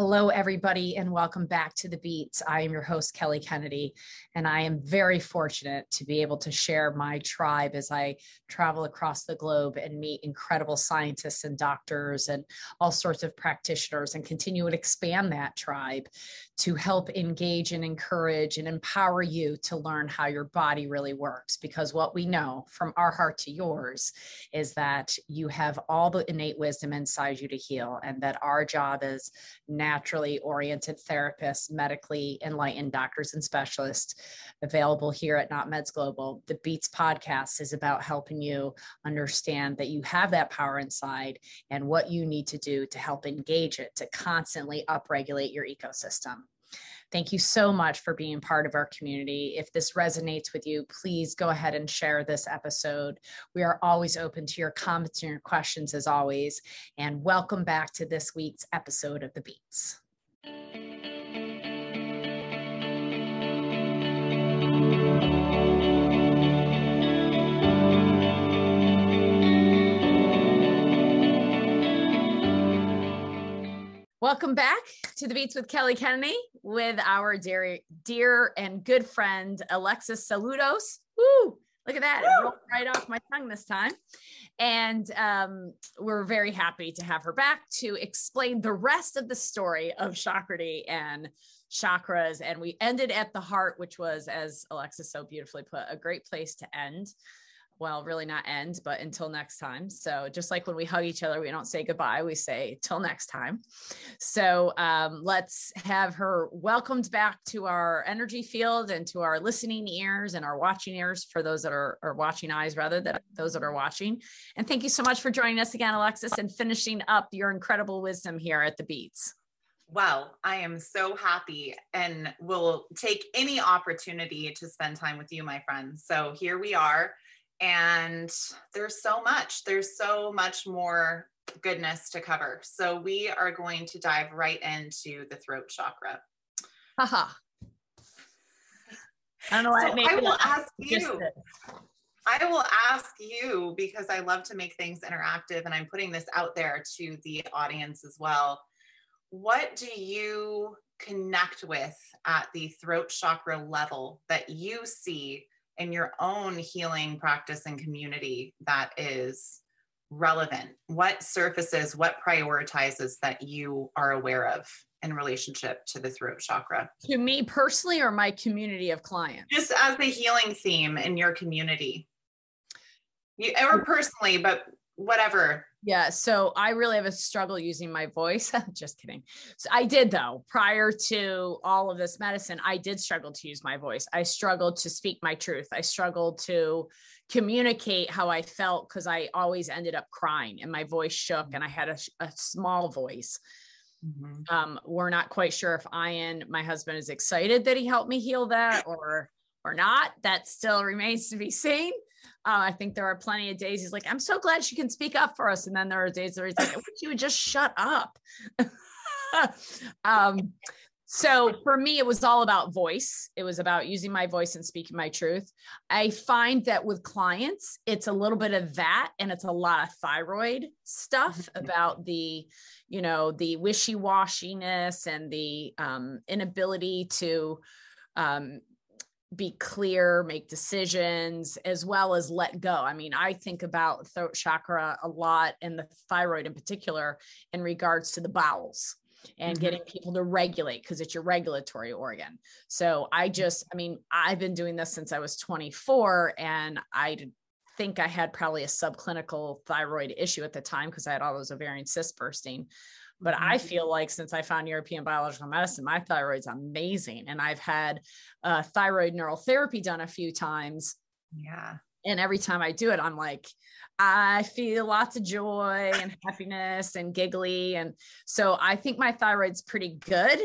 Hello, everybody, and welcome back to The Beats. I am your host, Kelly Kennedy, and I am very fortunate to be able to share my tribe as I travel across the globe and meet incredible scientists and doctors and all sorts of practitioners and continue to expand that tribe to help engage and encourage and empower you to learn how your body really works. Because what we know from our heart to yours is that you have all the innate wisdom inside you to heal, and that our job is naturally oriented therapists, medically enlightened doctors and specialists available here at Not Meds Global. The Beats podcast is about helping you understand that you have that power inside and what you need to do to help engage it to constantly upregulate your ecosystem. Thank you so much for being part of our community. If this resonates with you, please go ahead and share this episode. We are always open to your comments and your questions, as always. And welcome back to this week's episode of The Beats. Welcome back to the Beats with Kelly Kennedy with our dear, dear and good friend Alexis Saloutos. Woo! Look at that, it rolled right off my tongue this time. And um, we're very happy to have her back to explain the rest of the story of Chakredy and chakras. And we ended at the heart, which was, as Alexis so beautifully put, a great place to end well, really not end, but until next time. So just like when we hug each other, we don't say goodbye, we say till next time. So um, let's have her welcomed back to our energy field and to our listening ears and our watching ears for those that are, or watching eyes rather than those that are watching. And thank you so much for joining us again, Alexis, and finishing up your incredible wisdom here at the Beats. Well, I am so happy and will take any opportunity to spend time with you, my friends. So here we are and there's so much there's so much more goodness to cover. So we are going to dive right into the throat chakra. Haha. I don't know why so i will ask you. I will ask you because I love to make things interactive and I'm putting this out there to the audience as well. What do you connect with at the throat chakra level that you see in your own healing practice and community that is relevant? What surfaces, what prioritizes that you are aware of in relationship to the throat chakra? To me personally, or my community of clients? Just as the healing theme in your community. You, or personally, but whatever yeah, so I really have a struggle using my voice. Just kidding. So I did though. Prior to all of this medicine, I did struggle to use my voice. I struggled to speak my truth. I struggled to communicate how I felt because I always ended up crying and my voice shook and I had a, a small voice. Mm-hmm. Um, we're not quite sure if Ian, my husband, is excited that he helped me heal that or or not. That still remains to be seen. Uh, I think there are plenty of days he's like, I'm so glad she can speak up for us. And then there are days where he's like, I wish you would just shut up. um, so for me, it was all about voice. It was about using my voice and speaking my truth. I find that with clients, it's a little bit of that and it's a lot of thyroid stuff mm-hmm. about the, you know, the wishy-washiness and the um, inability to um, be clear, make decisions, as well as let go. I mean, I think about throat chakra a lot and the thyroid in particular in regards to the bowels and mm-hmm. getting people to regulate because it's your regulatory organ. So I just, I mean, I've been doing this since I was 24 and I think I had probably a subclinical thyroid issue at the time because I had all those ovarian cysts bursting. But I mm-hmm. feel like since I found European biological medicine, my thyroid's amazing. And I've had uh, thyroid neural therapy done a few times. Yeah. And every time I do it, I'm like, I feel lots of joy and happiness and giggly. And so I think my thyroid's pretty good.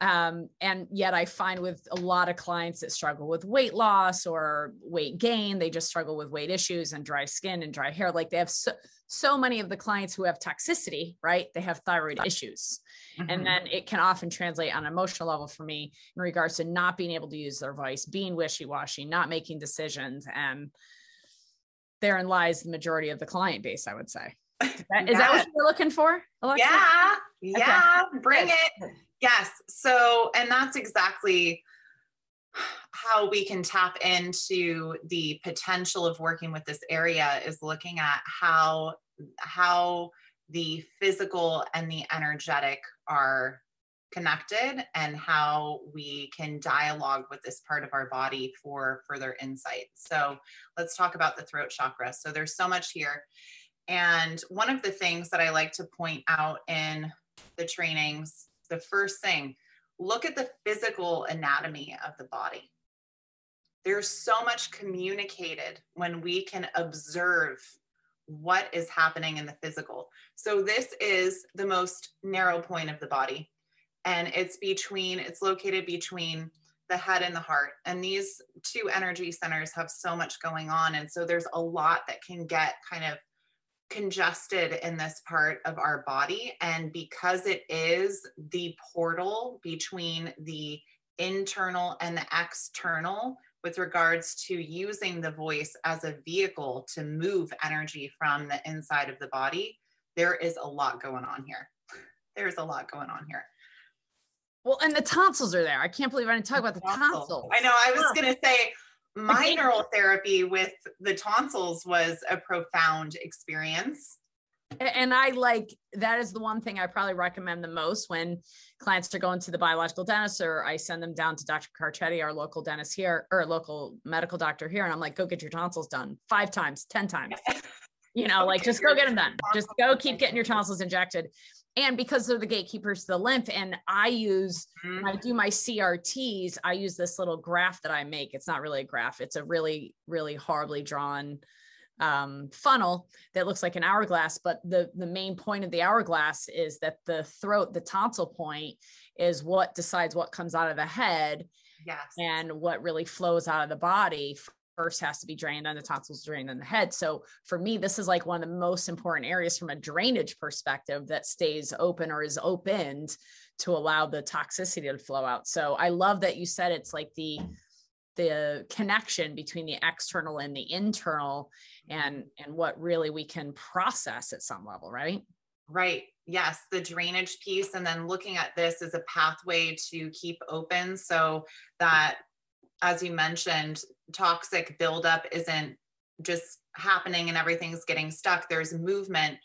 Um, and yet I find with a lot of clients that struggle with weight loss or weight gain, they just struggle with weight issues and dry skin and dry hair. Like they have so, so many of the clients who have toxicity, right? They have thyroid issues. Mm-hmm. And then it can often translate on an emotional level for me in regards to not being able to use their voice, being wishy-washy, not making decisions. And therein lies the majority of the client base, I would say. Is that, is that what you're looking for? Alexa? Yeah. Yeah. Okay. Bring it. Yes. So, and that's exactly how we can tap into the potential of working with this area is looking at how how the physical and the energetic are connected and how we can dialogue with this part of our body for further insight. So let's talk about the throat chakra. So there's so much here. And one of the things that I like to point out in the trainings, the first thing, look at the physical anatomy of the body. There's so much communicated when we can observe what is happening in the physical. So, this is the most narrow point of the body, and it's between, it's located between the head and the heart. And these two energy centers have so much going on. And so, there's a lot that can get kind of congested in this part of our body. And because it is the portal between the internal and the external with regards to using the voice as a vehicle to move energy from the inside of the body, there is a lot going on here. There's a lot going on here. Well, and the tonsils are there. I can't believe I didn't talk about the tonsils. I know. I was going to say, my neural therapy with the tonsils was a profound experience and I like that is the one thing I probably recommend the most when clients are going to the biological dentist or I send them down to Dr. Carcetti, our local dentist here or local medical doctor here. And I'm like, go get your tonsils done five times, 10 times, you know, like just go get them done. Just go keep getting your tonsils injected and because they're the gatekeepers the lymph and i use mm-hmm. when i do my crts i use this little graph that i make it's not really a graph it's a really really horribly drawn um, funnel that looks like an hourglass but the the main point of the hourglass is that the throat the tonsil point is what decides what comes out of the head yes. and what really flows out of the body first has to be drained and the tonsils drained in the head. So for me, this is like one of the most important areas from a drainage perspective that stays open or is opened to allow the toxicity to flow out. So I love that you said it's like the the connection between the external and the internal and and what really we can process at some level, right? Right. Yes, the drainage piece and then looking at this as a pathway to keep open so that as you mentioned, toxic buildup isn't just happening and everything's getting stuck. There's movement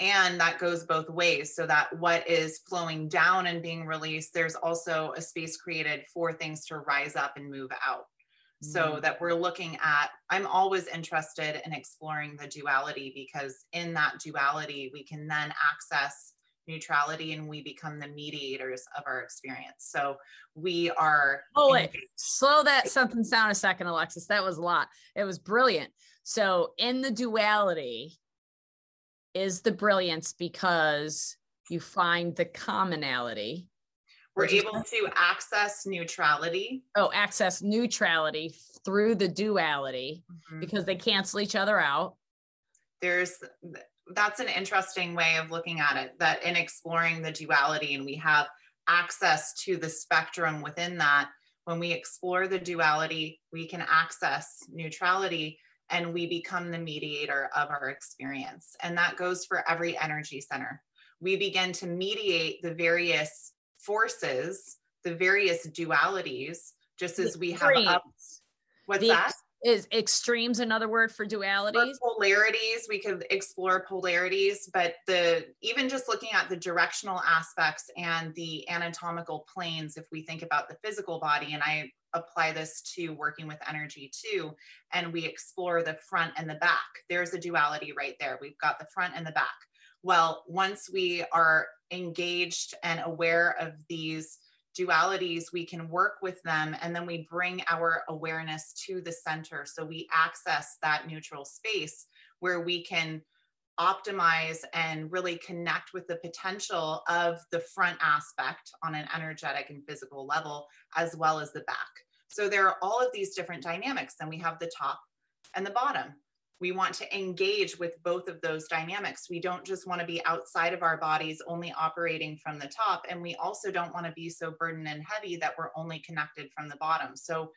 and that goes both ways so that what is flowing down and being released there's also a space created for things to rise up and move out mm. so that we're looking at i'm always interested in exploring the duality because in that duality we can then access neutrality and we become the mediators of our experience. So we are. Oh, wait, slow that something down a second, Alexis. That was a lot. It was brilliant. So in the duality is the brilliance because you find the commonality. We're able to access neutrality. Oh, access neutrality through the duality mm-hmm. because they cancel each other out. There's that's an interesting way of looking at it that in exploring the duality and we have access to the spectrum within that when we explore the duality we can access neutrality and we become the mediator of our experience. And that goes for every energy center. We begin to mediate the various forces the various dualities just as we have up, what's the, that is extremes another word for dualities. For polarities we could explore polarities but the even just looking at the directional aspects and the anatomical planes if we think about the physical body and i apply this to working with energy too and we explore the front and the back there's a duality right there. We've got the front and the back. Well once we are engaged and aware of these dualities, we can work with them and then we bring our awareness to the center. So we access that neutral space where we can optimize and really connect with the potential of the front aspect on an energetic and physical level, as well as the back. So there are all of these different dynamics. Then we have the top and the bottom we want to engage with both of those dynamics. We don't just want to be outside of our bodies, only operating from the top. And we also don't want to be so burdened and heavy that we're only connected from the bottom. So,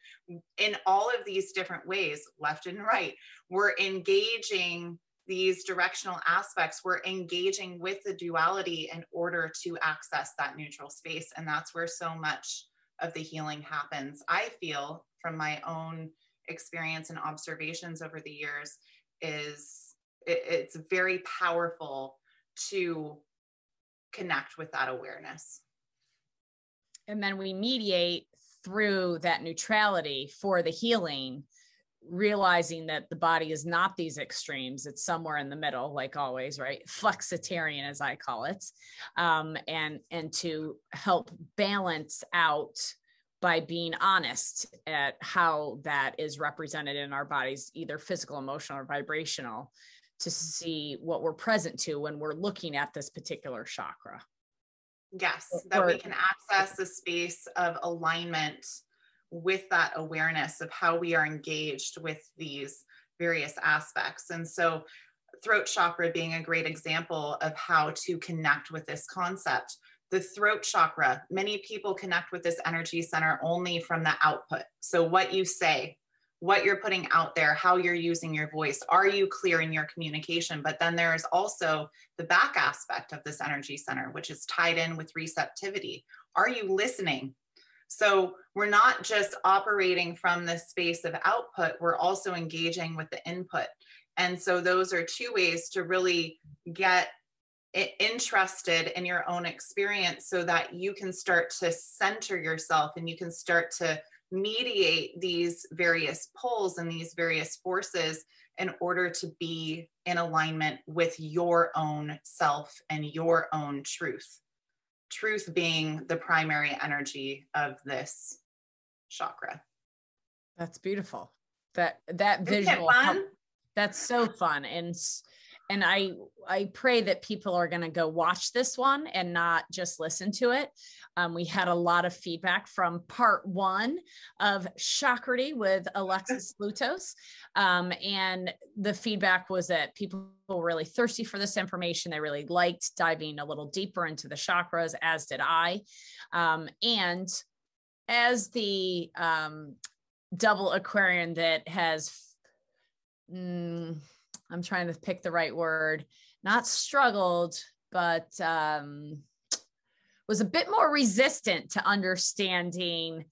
in all of these different ways, left and right, we're engaging these directional aspects, we're engaging with the duality in order to access that neutral space. And that's where so much of the healing happens. I feel from my own experience and observations over the years is it, it's very powerful to connect with that awareness. And then we mediate through that neutrality for the healing realizing that the body is not these extremes. It's somewhere in the middle like always right? Flexitarian as i call it. Um, and and to help balance out by being honest at how that is represented in our bodies either physical emotional or vibrational to see what we're present to when we're looking at this particular chakra yes that we can access the space of alignment with that awareness of how we are engaged with these various aspects. And so, throat chakra being a great example of how to connect with this concept. The throat chakra, many people connect with this energy center only from the output. So, what you say, what you're putting out there, how you're using your voice, are you clear in your communication? But then there's also the back aspect of this energy center, which is tied in with receptivity. Are you listening? So we're not just operating from the space of output, we're also engaging with the input. And so those are two ways to really get interested in your own experience so that you can start to center yourself and you can start to mediate these various pulls and these various forces in order to be in alignment with your own self and your own truth truth being the primary energy of this chakra. That's beautiful. That that visual that's so fun and and I I pray that people are going to go watch this one and not just listen to it. Um, we had a lot of feedback from part one of Chakredy with Alexis Saloutos. Um, and the feedback was that people were really thirsty for this information. They really liked diving a little deeper into the chakras, as did I. Um, and as the um, double Aquarian that has, mm, I'm trying to pick the right word, not struggled, but um, was a bit more resistant to understanding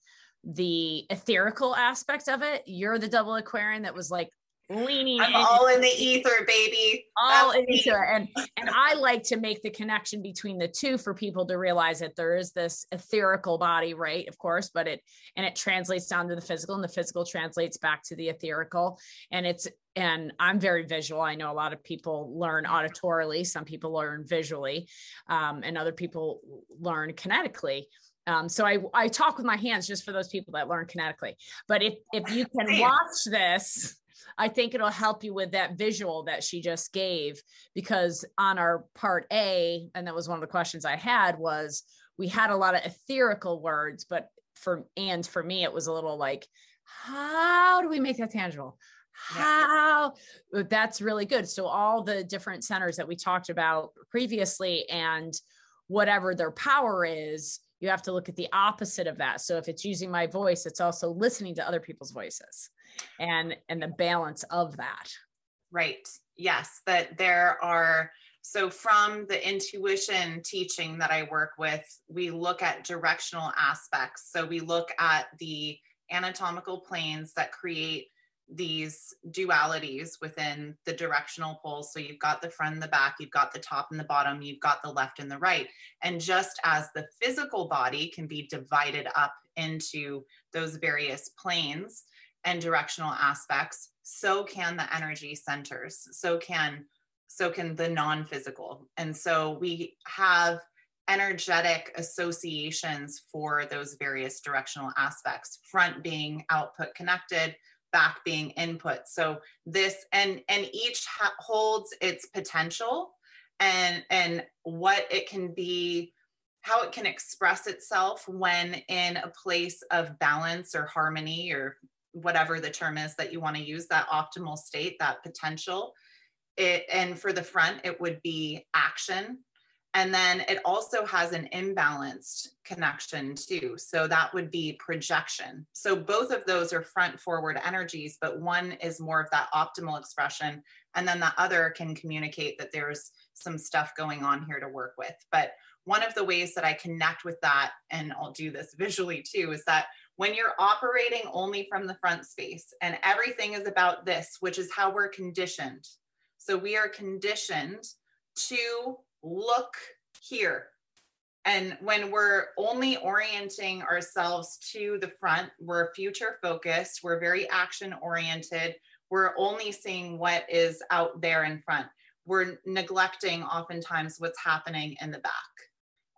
the etherical aspect of it. You're the double Aquarian that was like leaning. I'm in, all in the ether, baby. All That's into it, and and I like to make the connection between the two for people to realize that there is this etherical body, right? Of course, but it and it translates down to the physical, and the physical translates back to the etherical, and it's and I'm very visual. I know a lot of people learn auditorily, some people learn visually, um, and other people learn kinetically. Um, so I, I talk with my hands just for those people that learn kinetically. But if if you can watch this, I think it'll help you with that visual that she just gave because on our part A, and that was one of the questions I had was we had a lot of etherical words, but for and for me it was a little like, how do we make that tangible? How? That's really good. So all the different centers that we talked about previously and whatever their power is you have to look at the opposite of that. So if it's using my voice it's also listening to other people's voices and and the balance of that. Right. Yes that there are so from the intuition teaching that i work with we look at directional aspects. So we look at the anatomical planes that create these dualities within the directional poles. So you've got the front and the back, you've got the top and the bottom, you've got the left and the right. And just as the physical body can be divided up into those various planes and directional aspects, so can the energy centers. So can so can the non-physical. And so we have energetic associations for those various directional aspects front being output connected back being input. So this and and each ha- holds its potential and and what it can be how it can express itself when in a place of balance or harmony or whatever the term is that you want to use that optimal state that potential it and for the front it would be action and then it also has an imbalanced connection too. So that would be projection. So both of those are front forward energies, but one is more of that optimal expression and then the other can communicate that there's some stuff going on here to work with but one of the ways that i connect with that and i'll do this visually too is that when you're operating only from the front space and everything is about this which is how we're conditioned so we are conditioned to look here and when we're only orienting ourselves to the front, we're future focused, we're very action oriented, we're only seeing what is out there in front. We're neglecting oftentimes what's happening in the back.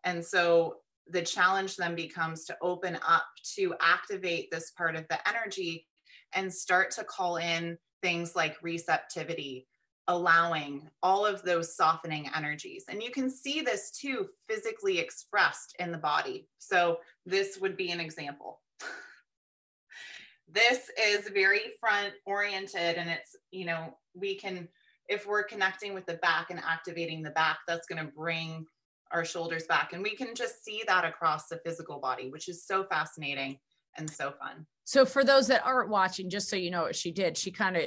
And so the challenge then becomes to open up to activate this part of the energy and start to call in things like receptivity, allowing all of those softening energies. And you can see this too physically expressed in the body. So this would be an example. this is very front oriented and it's, you know, we can, if we're connecting with the back and activating the back, that's going to bring our shoulders back. And we can just see that across the physical body, which is so fascinating and so fun. So for those that aren't watching, just so you know what she did, she kind of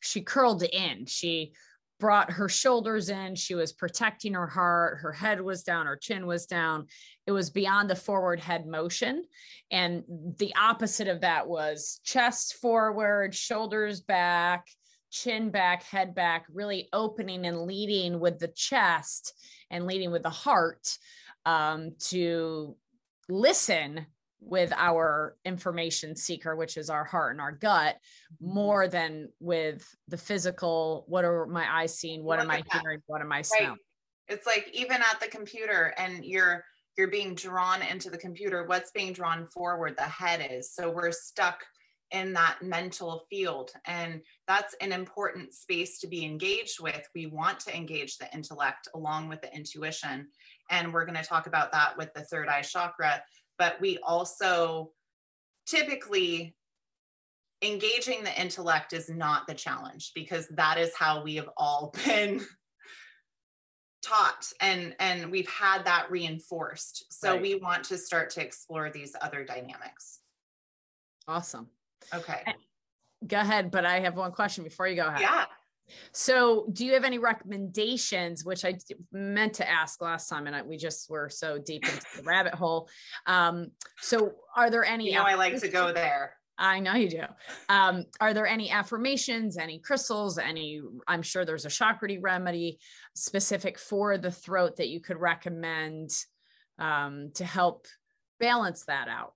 she curled in. She brought her shoulders in. She was protecting her heart. Her head was down. Her chin was down. It was beyond the forward head motion. And the opposite of that was chest forward, shoulders back, chin back, head back, really opening and leading with the chest and leading with the heart um, to listen with our information seeker, which is our heart and our gut, mm-hmm. more than with the physical. What are my eyes seeing? What am I hearing? What am I smelling? Right. It's like even at the computer, and you're you're being drawn into the computer. What's being drawn forward? The head is. So we're stuck in that mental field, and that's an important space to be engaged with. We want to engage the intellect along with the intuition, and we're going to talk about that with the third eye chakra but we also typically engaging the intellect is not the challenge because that is how we have all been taught and and we've had that reinforced. So right. we want to start to explore these other dynamics. Awesome. Okay. Go ahead but i have one question before you go ahead. Yeah so, do you have any recommendations, which I meant to ask last time, and I, we just were so deep into the rabbit hole? Um, so, are there any? You know, I like to go there. I know you do. Um, are there any affirmations, any crystals, any? I'm sure there's a Chakredy remedy specific for the throat that you could recommend um, to help balance that out.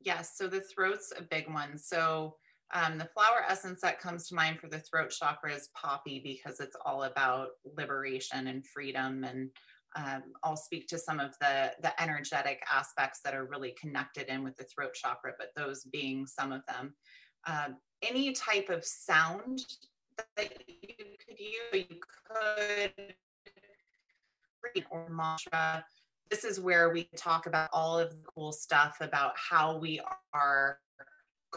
Yes. So the throat's a big one. So um, the flower essence that comes to mind for the throat chakra is poppy because it's all about liberation and freedom. And um, I'll speak to some of the, the energetic aspects that are really connected in with the throat chakra, but those being some of them. Um, any type of sound that you could use, you could or mantra. This is where we talk about all of the cool stuff about how we are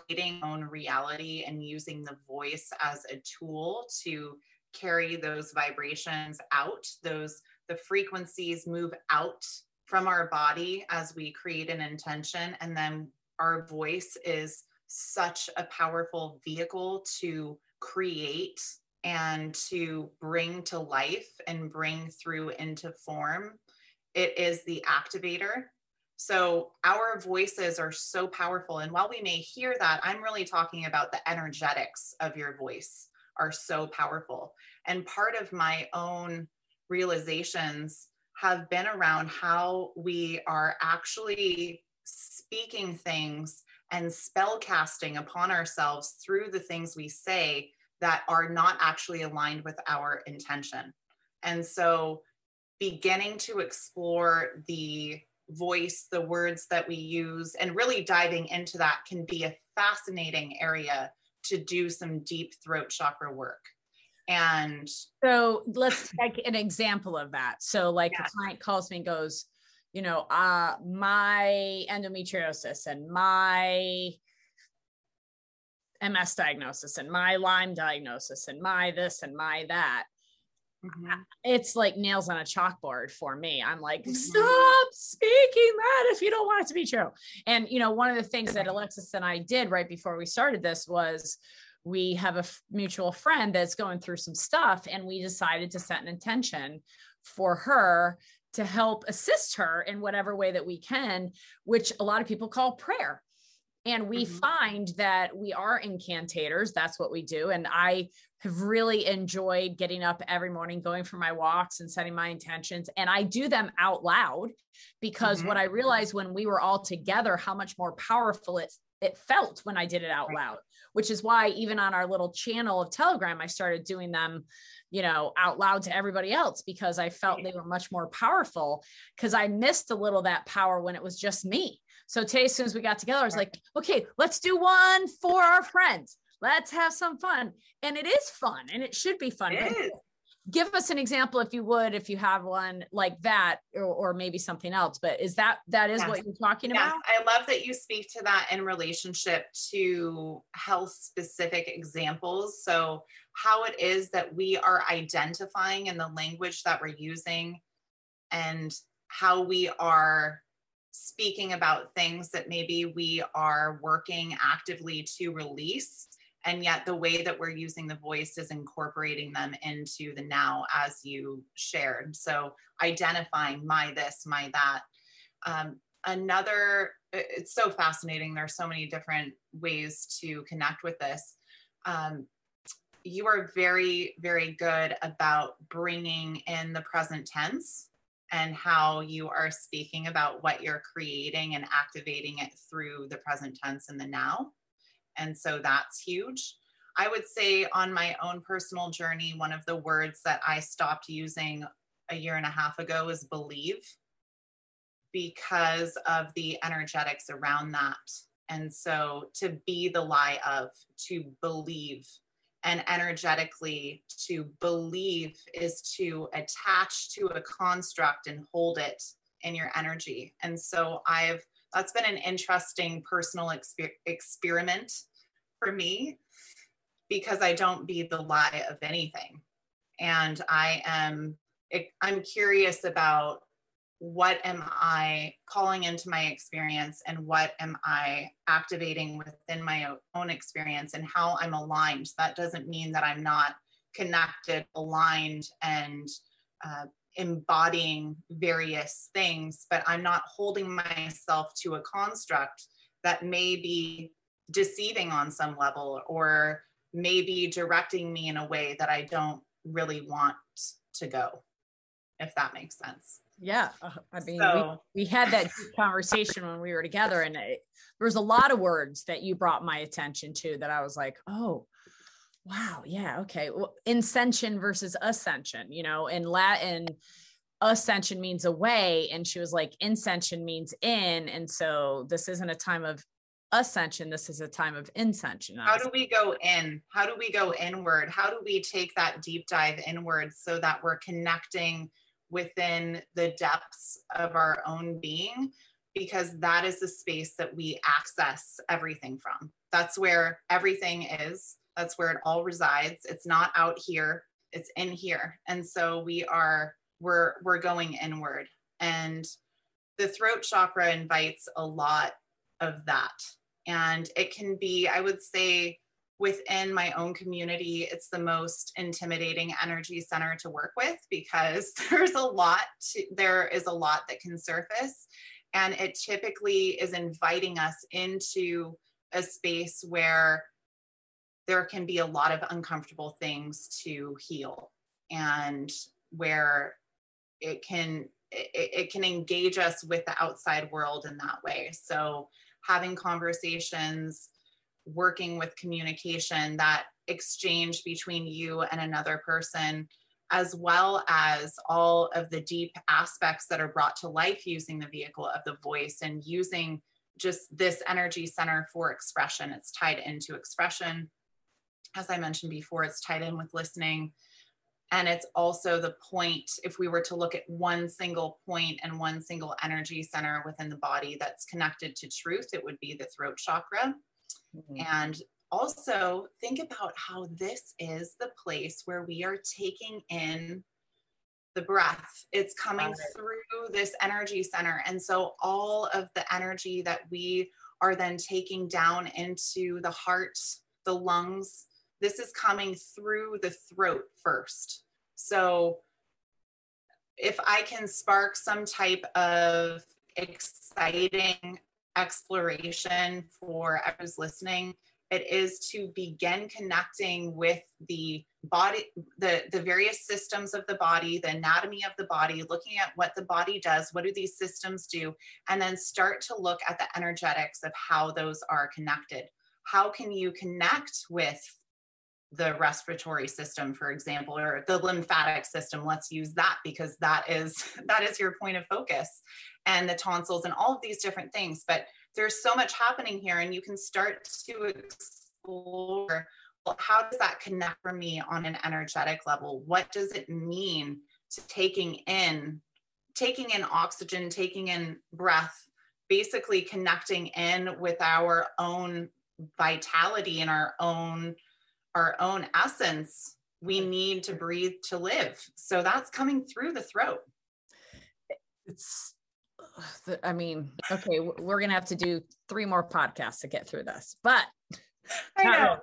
creating own reality and using the voice as a tool to carry those vibrations out those the frequencies move out from our body as we create an intention and then our voice is such a powerful vehicle to create and to bring to life and bring through into form. It is the activator so our voices are so powerful. And while we may hear that, I'm really talking about the energetics of your voice are so powerful. And part of my own realizations have been around how we are actually speaking things and spell casting upon ourselves through the things we say that are not actually aligned with our intention. And so beginning to explore the voice, the words that we use, and really diving into that can be a fascinating area to do some deep throat chakra work. And so let's take an example of that. So, like yeah. a client calls me and goes, you know, uh, my endometriosis and my MS diagnosis and my Lyme diagnosis and my this and my that. Mm-hmm. It's like nails on a chalkboard for me. I'm like, mm-hmm. stop speaking that if you don't want it to be true. And, you know, one of the things that Alexis and I did right before we started this was we have a f- mutual friend that's going through some stuff and we decided to set an intention for her to help assist her in whatever way that we can which a lot of people call prayer and we mm-hmm. find that we are incantators that's what we do and i have really enjoyed getting up every morning going for my walks and setting my intentions and i do them out loud because mm-hmm. what i realized when we were all together how much more powerful it it felt when i did it out loud which is why even on our little channel of telegram i started doing them you know out loud to everybody else because i felt they were much more powerful because i missed a little that power when it was just me so today, as soon as we got together, I was like, okay, let's do one for our friends. Let's have some fun. And it is fun and it should be fun. Give us an example if you would, if you have one like that, or, or maybe something else. But is that that is yes. what you're talking yes. about? I love that you speak to that in relationship to health specific examples. So how it is that we are identifying in the language that we're using and how we are speaking about things that maybe we are working actively to release and yet the way that we're using the voice is incorporating them into the now as you shared. So identifying my this my that. Um, another it's so fascinating. There's so many different ways to connect with this. Um, you are very very good about bringing in the present tense and how you are speaking about what you're creating and activating it through the present tense and the now. And so that's huge. I would say on my own personal journey, one of the words that I stopped using a year and a half ago is believe because of the energetics around that. And so to be the lie of, to believe and energetically to believe is to attach to a construct and hold it in your energy and so i've that's been an interesting personal exper- experiment for me because i don't be the lie of anything and i am i'm curious about what am I calling into my experience and what am I activating within my own experience and how I'm aligned. That doesn't mean that I'm not connected, aligned, and uh, embodying various things, but I'm not holding myself to a construct that may be deceiving on some level or maybe directing me in a way that I don't really want to go, if that makes sense. Yeah. Uh, I mean, so. we, we, had that conversation when we were together, and it, there was a lot of words that you brought my attention to that I was like, oh, wow. Yeah. Okay. Well, incension versus ascension, you know, in Latin, ascension means away. And she was like, incension means in. And so this isn't a time of ascension this is a time of incension how do we go in how do we go inward how do we take that deep dive inward so that we're connecting within the depths of our own being because that is the space that we access everything from. That's where everything is. That's where it all resides. It's not out here, it's in here. And so we are we're we're going inward and the throat chakra invites a lot of that. And it can be I would say within my own community, it's the most intimidating energy center to work with because there's a lot, to, there is a lot that can surface. And it typically is inviting us into a space where there can be a lot of uncomfortable things to heal and where it can it, it can engage us with the outside world in that way so having conversations working with communication, that exchange between you and another person, as well as all of the deep aspects that are brought to life using the vehicle of the voice and using just this energy center for expression. It's tied into expression. As I mentioned before, it's tied in with listening. And it's also the point, if we were to look at one single point and one single energy center within the body that's connected to truth, it would be the throat chakra. Mm-hmm. And also think about how this is the place where we are taking in the breath. It's coming through this energy center. And so all of the energy that we are then taking down into the heart, the lungs, this is coming through the throat first. So if I can spark some type of exciting exploration for who's listening, it is to begin connecting with the body the the various systems of the body the anatomy of the body looking at what the body does what do these systems do and then start to look at the energetics of how those are connected how can you connect with the respiratory system for example or the lymphatic system let's use that because that is that is your point of focus and the tonsils and all of these different things. But there's so much happening here and you can start to explore well, how does that connect for me on an energetic level? What does it mean to taking in taking in oxygen taking in breath basically connecting in with our own vitality and our own our own essence we need to breathe to live so that's coming through the throat it's I mean, okay, we're gonna have to do three more podcasts to get through this, but I know.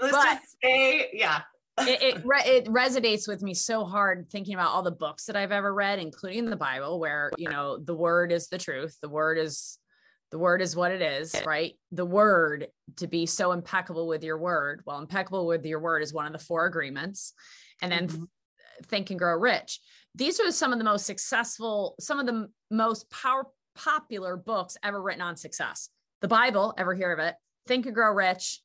Let's but just say, yeah. it, it, re- it resonates with me so hard thinking about all the books that I've ever read, including the Bible, where you know the word is the truth, the word is the word is what it is, right? The word to be so impeccable with your word. Well, impeccable with your word is one of the four agreements, and then mm-hmm. think and grow rich these are some of the most successful, some of the most power popular books ever written on success. The Bible, ever hear of it? Think and Grow Rich,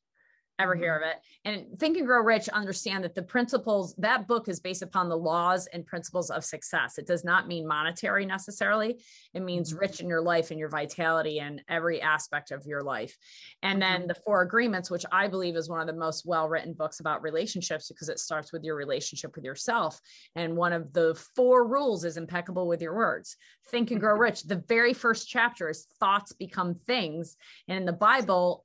ever hear mm-hmm. of it. And Think and Grow Rich, understand that the principles, that book is based upon the laws and principles of success. It does not mean monetary necessarily. It means mm-hmm. rich in your life and your vitality and every aspect of your life. And then mm-hmm. the Four Agreements, which I believe is one of the most well written books about relationships because it starts with your relationship with yourself. And one of the four rules is impeccable with your words. Think and Grow Rich. The very first chapter is thoughts become things. And in the Bible,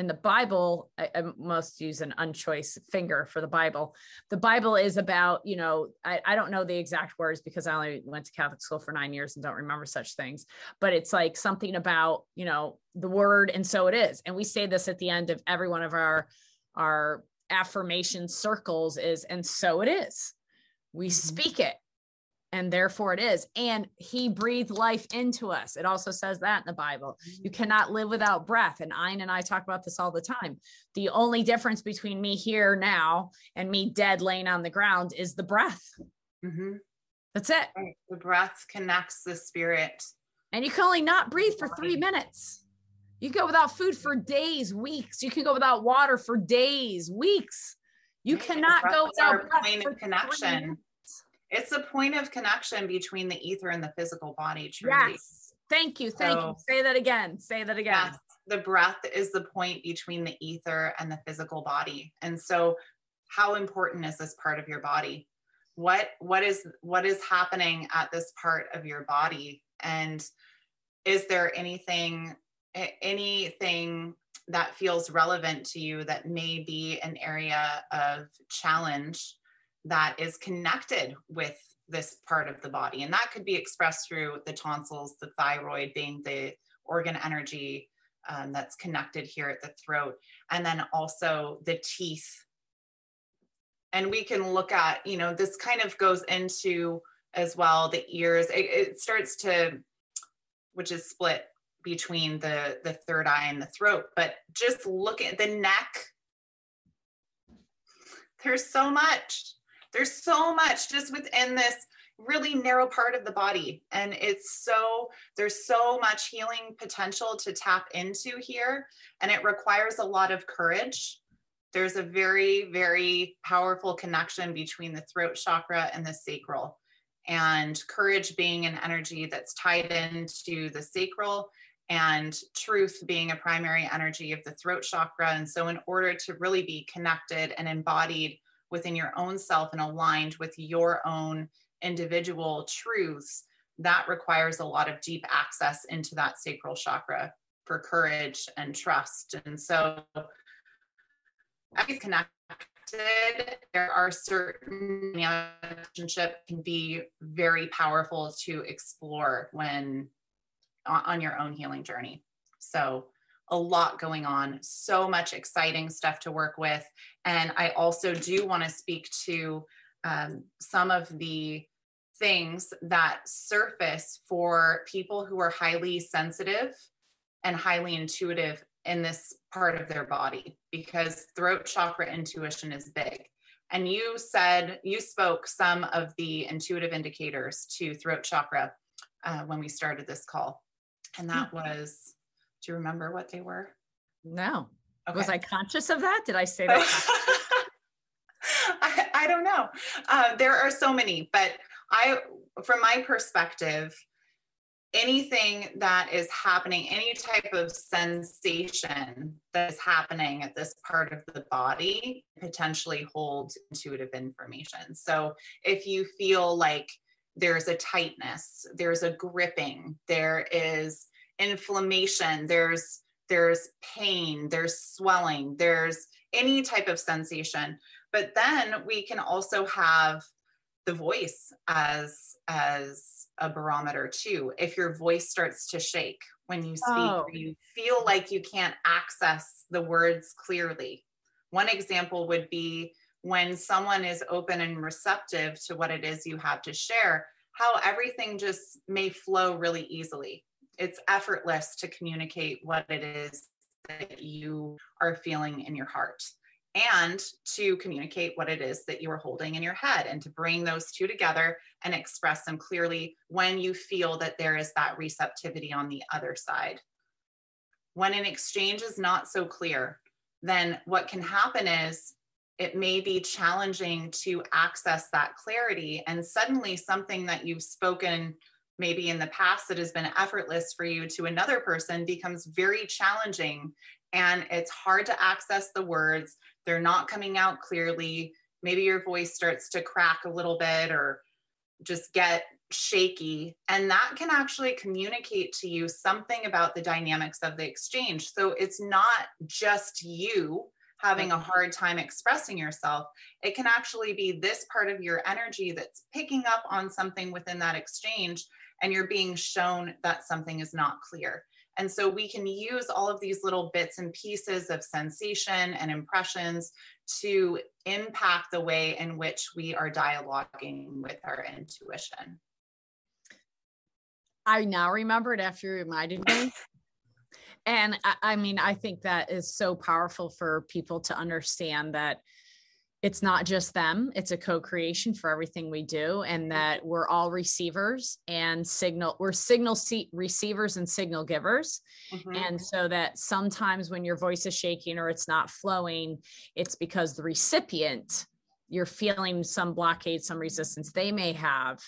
in the Bible, I, I, must use an unchoice finger for the Bible. The Bible is about, you know, I, I don't know the exact words because I only went to Catholic school for nine years and don't remember such things, but it's like something about, you know, the word and so it is. And we say this at the end of every one of our our affirmation circles is and so it is. We mm-hmm. speak it and therefore it is. And he breathed life into us. It also says that in the Bible. You mm-hmm. cannot live without breath. And Ian and I talk about this all the time. The only difference between me here now and me dead laying on the ground is the breath. Mm-hmm. That's it. The breath connects the spirit. And you can only not breathe for three minutes. You go without food for days, weeks. You can go without water for days, weeks. You cannot go without breath for connection it's a point of connection between the ether and the physical body, truly. Yes. Thank you. Thank so, you. Say that again. Say that again. Yes, the breath is the point between the ether and the physical body. And so how important is this part of your body? What what is what is happening at this part of your body? And is there anything anything that feels relevant to you that may be an area of challenge that is connected with this part of the body. And that could be expressed through the tonsils, the thyroid being the organ energy um, that's connected here at the throat, and then also the teeth. And we can look at, you know, this kind of goes into as well the ears. It, it starts to, which is split between the the third eye and the throat. But just look at the neck. There's so much there's so much just within this really narrow part of the body and it's so there's so much healing potential to tap into here and it requires a lot of courage. There's a very very powerful connection between the throat chakra and the sacral and courage being an energy that's tied into the sacral and truth being a primary energy of the throat chakra. And so in order to really be connected and embodied within your own self and aligned with your own individual truths, that requires a lot of deep access into that sacral chakra for courage and trust. And so, as connected, there are certain relationship can be very powerful to explore when on your own healing journey. So a lot going on, so much exciting stuff to work with. And I also do want to speak to um, some of the things that surface for people who are highly sensitive and highly intuitive in this part of their body because throat chakra intuition is big. And you said, you spoke some of the intuitive indicators to throat chakra uh, when we started this call. And that hmm. was, do you remember what they were? No. Okay. Was I conscious of that? Did I say that? I, I, don't know. Uh, there are so many, but I, from my perspective, anything that is happening, any type of sensation that is happening at this part of the body potentially holds intuitive information. So if you feel like there's a tightness, there's a gripping, there is inflammation, there's there's pain, there's swelling, there's any type of sensation. But then we can also have the voice as as a barometer too. If your voice starts to shake when you speak, oh. you feel like you can't access the words clearly. One example would be when someone is open and receptive to what it is you have to share, how everything just may flow really easily. It's effortless to communicate what it is that you are feeling in your heart and to communicate what it is that you are holding in your head and to bring those two together and express them clearly when you feel that there is that receptivity on the other side. When an exchange is not so clear, then what can happen is it may be challenging to access that clarity and suddenly something that you've spoken maybe in the past that has been effortless for you to another person becomes very challenging. And it's hard to access the words. They're not coming out clearly. Maybe your voice starts to crack a little bit or just get shaky. And that can actually communicate to you something about the dynamics of the exchange. So it's not just you having a mm-hmm. hard time expressing yourself. It can actually be this part of your energy that's picking up on something within that exchange and you're being shown that something is not clear and so we can use all of these little bits and pieces of sensation and impressions to impact the way in which we are dialoguing with our intuition. I now remember it after you reminded me. and I, I mean, I think that is so powerful for people to understand that it's not just them it's a co-creation for everything we do and that we're all receivers and signal we're signal receivers and signal givers. Mm-hmm. and so that sometimes when your voice is shaking or it's not flowing it's because the recipient you're feeling some blockade some resistance they may have.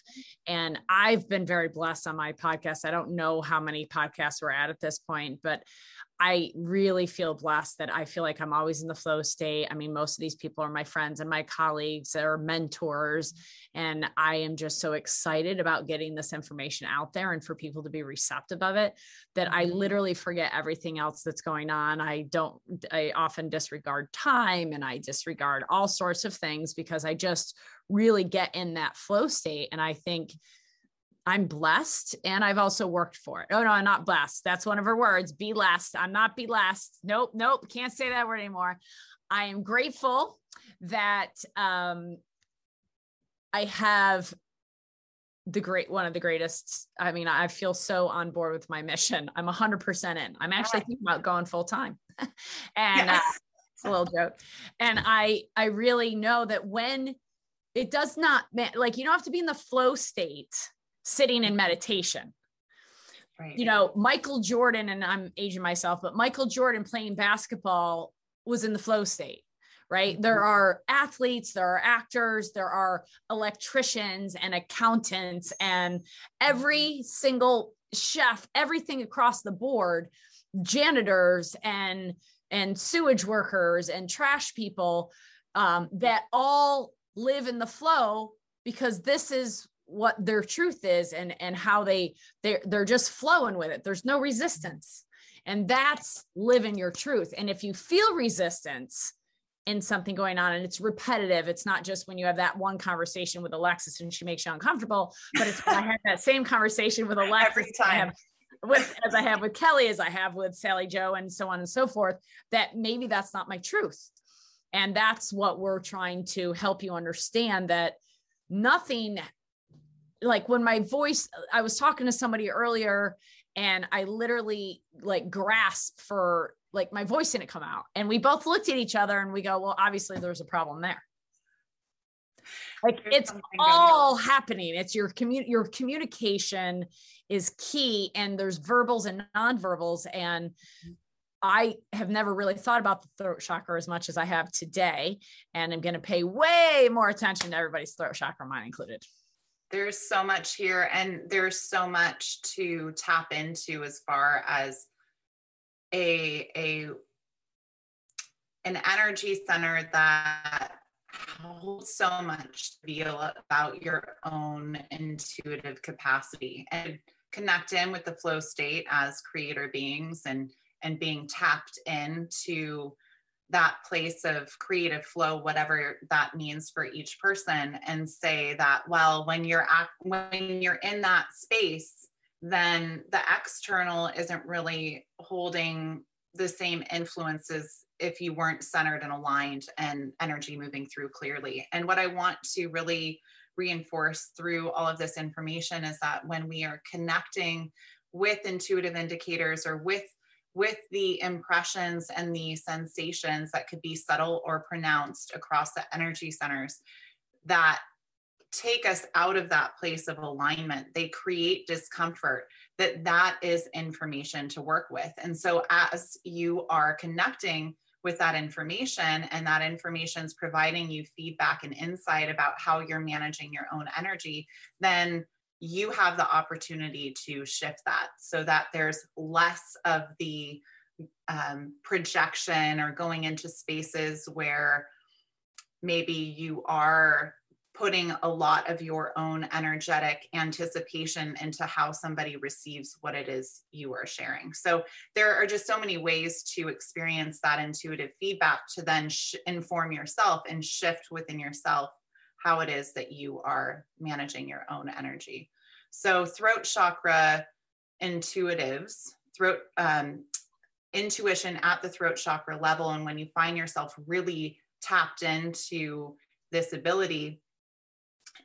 And i've been very blessed on my podcast. I don't know how many podcasts we're at at this point but I really feel blessed that I feel like I'm always in the flow state. I mean, most of these people are my friends and my colleagues or mentors. And I am just so excited about getting this information out there and for people to be receptive of it that I mm-hmm. literally forget everything else that's going on. I don't, I often disregard time and I disregard all sorts of things because I just really get in that flow state. And I think I'm blessed and I've also worked for it. Oh no, I'm not blessed. That's one of her words. Be blessed. I'm not be blessed. Nope, nope, can't say that word anymore. I am grateful that um I have the great one of the greatest. I mean, I feel so on board with my mission. I'm 100% in. I'm actually thinking about going full time. and uh, it's a little joke. And I I really know that when it does not like you don't have to be in the flow state sitting in meditation. Right. You know, Michael Jordan, and I'm aging myself, but Michael Jordan playing basketball was in the flow state, right? Mm-hmm. There are athletes, there are actors, there are electricians and accountants, and every mm-hmm. single chef, everything across the board, janitors and and sewage workers and trash people um, that all live in the flow because this is what their truth is and and how they they're, they're just flowing with it. There's no resistance. And that's living your truth. And if you feel resistance in something going on and it's repetitive it's not just when you have that one conversation with alexis and she makes you uncomfortable but it's when i had that same conversation with alexis every time. with as I have with Kelly, as I have with Sally Joe, and so on and so forth, that maybe that's not my truth. And that's what we're trying to help you understand that nothing like when my voice, I was talking to somebody earlier and I literally like grasped for like my voice didn't come out. And we both looked at each other and we go, well, obviously there's a problem there. Like There's it's all happening. It's your commu- your communication is key and there's verbals and nonverbals and I have never really thought about the throat chakra as much as I have today and I'm going to pay way more attention to everybody's throat chakra mine included. There's so much here and there's so much to tap into as far as a a an energy center that holds so much to be about your own intuitive capacity and connect in with the flow state as creator beings and and being tapped into that place of creative flow whatever that means for each person and say that well when you're at, when you're in that space then the external isn't really holding the same influences if you weren't centered and aligned and energy moving through clearly. And what I want to really reinforce through all of this information is that when we are connecting with intuitive indicators or with with the impressions and the sensations that could be subtle or pronounced across the energy centers that take us out of that place of alignment. They create discomfort that that is information to work with. And so as you are connecting with that information and that information is providing you feedback and insight about how you're managing your own energy then you have the opportunity to shift that so that there's less of the um, projection or going into spaces where maybe you are putting a lot of your own energetic anticipation into how somebody receives what it is you are sharing. So there are just so many ways to experience that intuitive feedback to then sh- inform yourself and shift within yourself how it is that you are managing your own energy. So throat chakra intuitives, throat um, intuition at the throat chakra level, and when you find yourself really tapped into this ability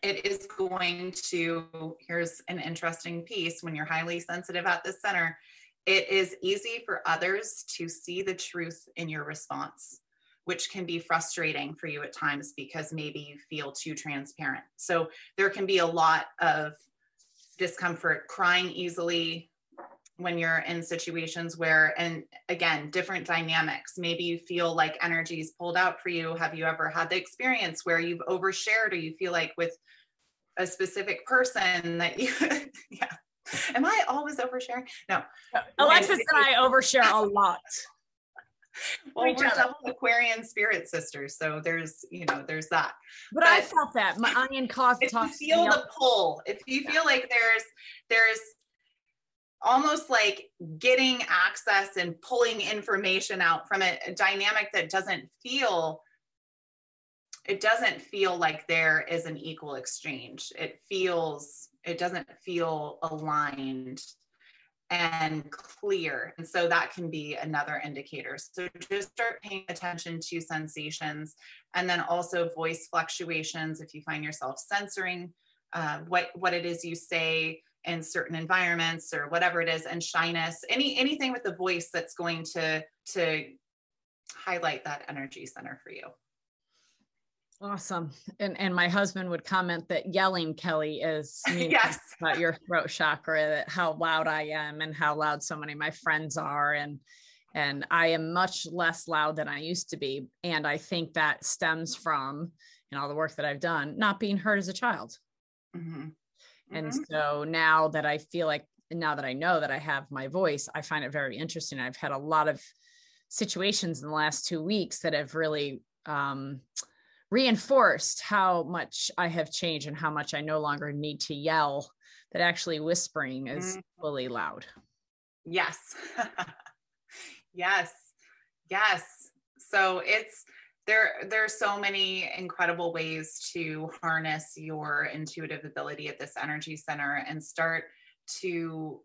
it is going to, here's an interesting piece when you're highly sensitive at the center, it is easy for others to see the truth in your response, which can be frustrating for you at times because maybe you feel too transparent. So there can be a lot of discomfort, crying easily, when you're in situations where and again different dynamics. Maybe you feel like energy is pulled out for you. Have you ever had the experience where you've overshared or you feel like with a specific person that you yeah. Am i always oversharing? No. Alexis and, i overshare a lot well we're double aquarian spirit sisters so there's you know there's that. But, but i felt that. My onion cough if you feel the pull if you feel like there's there's almost like getting access and pulling information out from a, a dynamic that doesn't feel it doesn't feel like there is an equal exchange. It feels it doesn't feel aligned and clear. And so that can be another indicator. So just start paying attention to sensations and then also voice fluctuations if you find yourself censoring uh, what what it is you say in certain environments or whatever it is and shyness any anything with the voice that's going to to highlight that energy center for you awesome and and my husband would comment that yelling kelly is yes about your throat chakra that how loud i am and how loud so many of my friends are and and i am much less loud than i used to be and i think that stems from you know all the work that i've done not being heard as a child mm-hmm. And mm-hmm. so now that I feel like, now that I know that I have my voice, I find it very interesting. I've had a lot of situations in the last two weeks that have really um, reinforced how much I have changed and how much I no longer need to yell, that actually whispering is mm-hmm. fully loud. Yes. yes. Yes. So it's, there there are so many incredible ways to harness your intuitive ability at this energy center and start to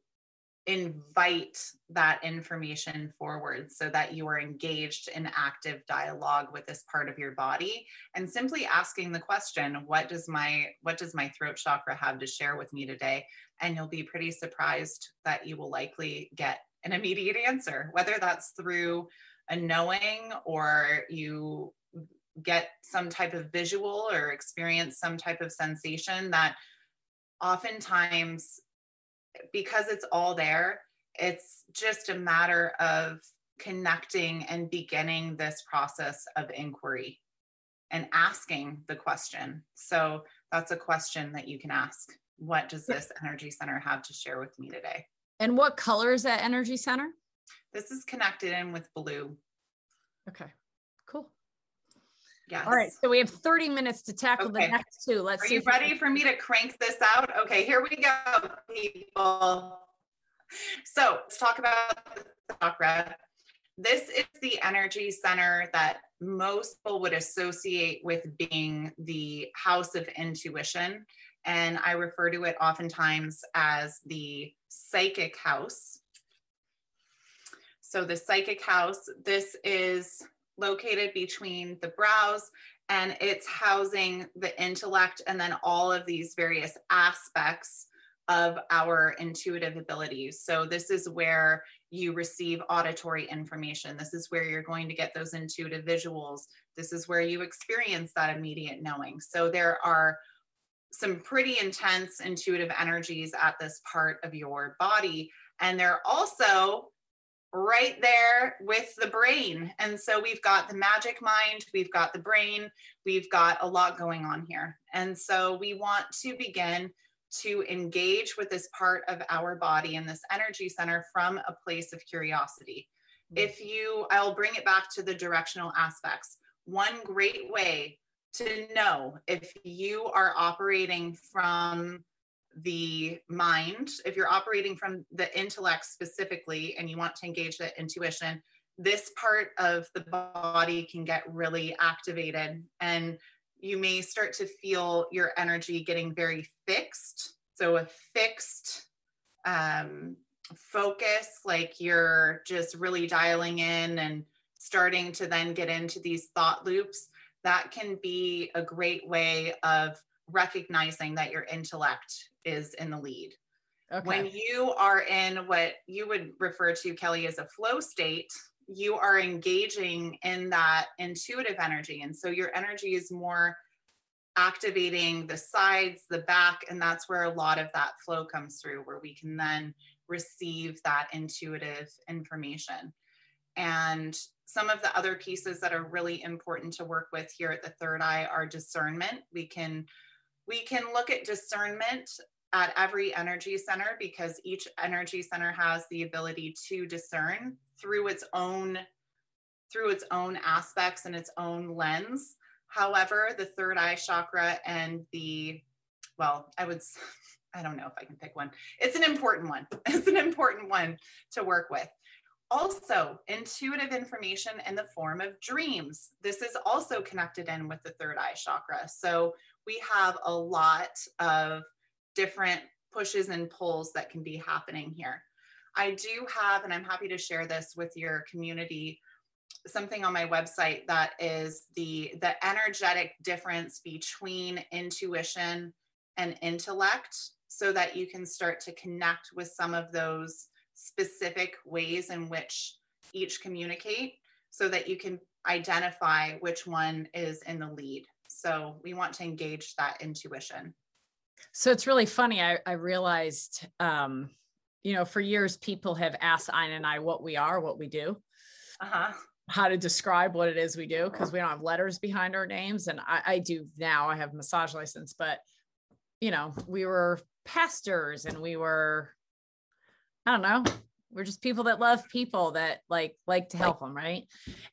invite that information forward so that you are engaged in active dialogue with this part of your body and simply asking the question what does my what does my throat chakra have to share with me today? And you'll be pretty surprised that you will likely get an immediate answer whether that's through a knowing or you get some type of visual or experience some type of sensation that oftentimes because it's all there, it's just a matter of connecting and beginning this process of inquiry and asking the question. So that's a question that you can ask. What does this energy center have to share with me today? And what color is that energy center? This is connected in with blue. Okay. Yes. All right. So we have 30 minutes to tackle Okay. the next two. Let's Are see. you if we ready for me to crank this out? Okay, here we go, people. So let's talk about the chakra. This is the energy center that most people would associate with being the house of intuition. And I refer to it oftentimes as the psychic house. So the psychic house, this is located between the brows and it's housing the intellect and then all of these various aspects of our intuitive abilities. So, this is where you receive auditory information. This is where you're going to get those intuitive visuals. This is where you experience that immediate knowing. So, there are some pretty intense intuitive energies at this part of your body. And they're also right there with the brain. And so we've got the magic mind, we've got the brain, we've got a lot going on here. And so we want to begin to engage with this part of our body and this energy center from a place of curiosity. Mm-hmm. If you, I'll bring it back to the directional aspects. One great way to know if you are operating from the mind, if you're operating from the intellect specifically and you want to engage the intuition, this part of the body can get really activated and you may start to feel your energy getting very fixed. So, a fixed um, focus, like you're just really dialing in and starting to then get into these thought loops, that can be a great way of recognizing that your intellect is in the lead. Okay. When you are in what you would refer to, Kelly, as a flow state, you are engaging in that intuitive energy. And so your energy is more activating the sides, the back, and that's where a lot of that flow comes through, where we can then receive that intuitive information. And some of the other pieces that are really important to work with here at the third eye are discernment. We can we can look at discernment at every energy center because each energy center has the ability to discern through its own through its own aspects and its own lens. However the third eye chakra and the well i would I don't know if i can pick one. It's an important one. It's an important one to work with. Also intuitive information in the form of dreams. This is also connected in with the third eye chakra. So we have a lot of different pushes and pulls that can be happening here. I do have, and I'm happy to share this with your community, something on my website that is the the energetic difference between intuition and intellect so that you can start to connect with some of those specific ways in which each communicate so that you can identify which one is in the lead. So we want to engage that intuition. So it's really funny. I, I realized, um, you know, for years people have asked Ian and I what we are, what we do, Uh-huh. how to describe what it is we do, because we don't have letters behind our names. And I, I do now. I have massage license, but you know, we were pastors and we were, I don't know, we're just people that love people that like like to help them right?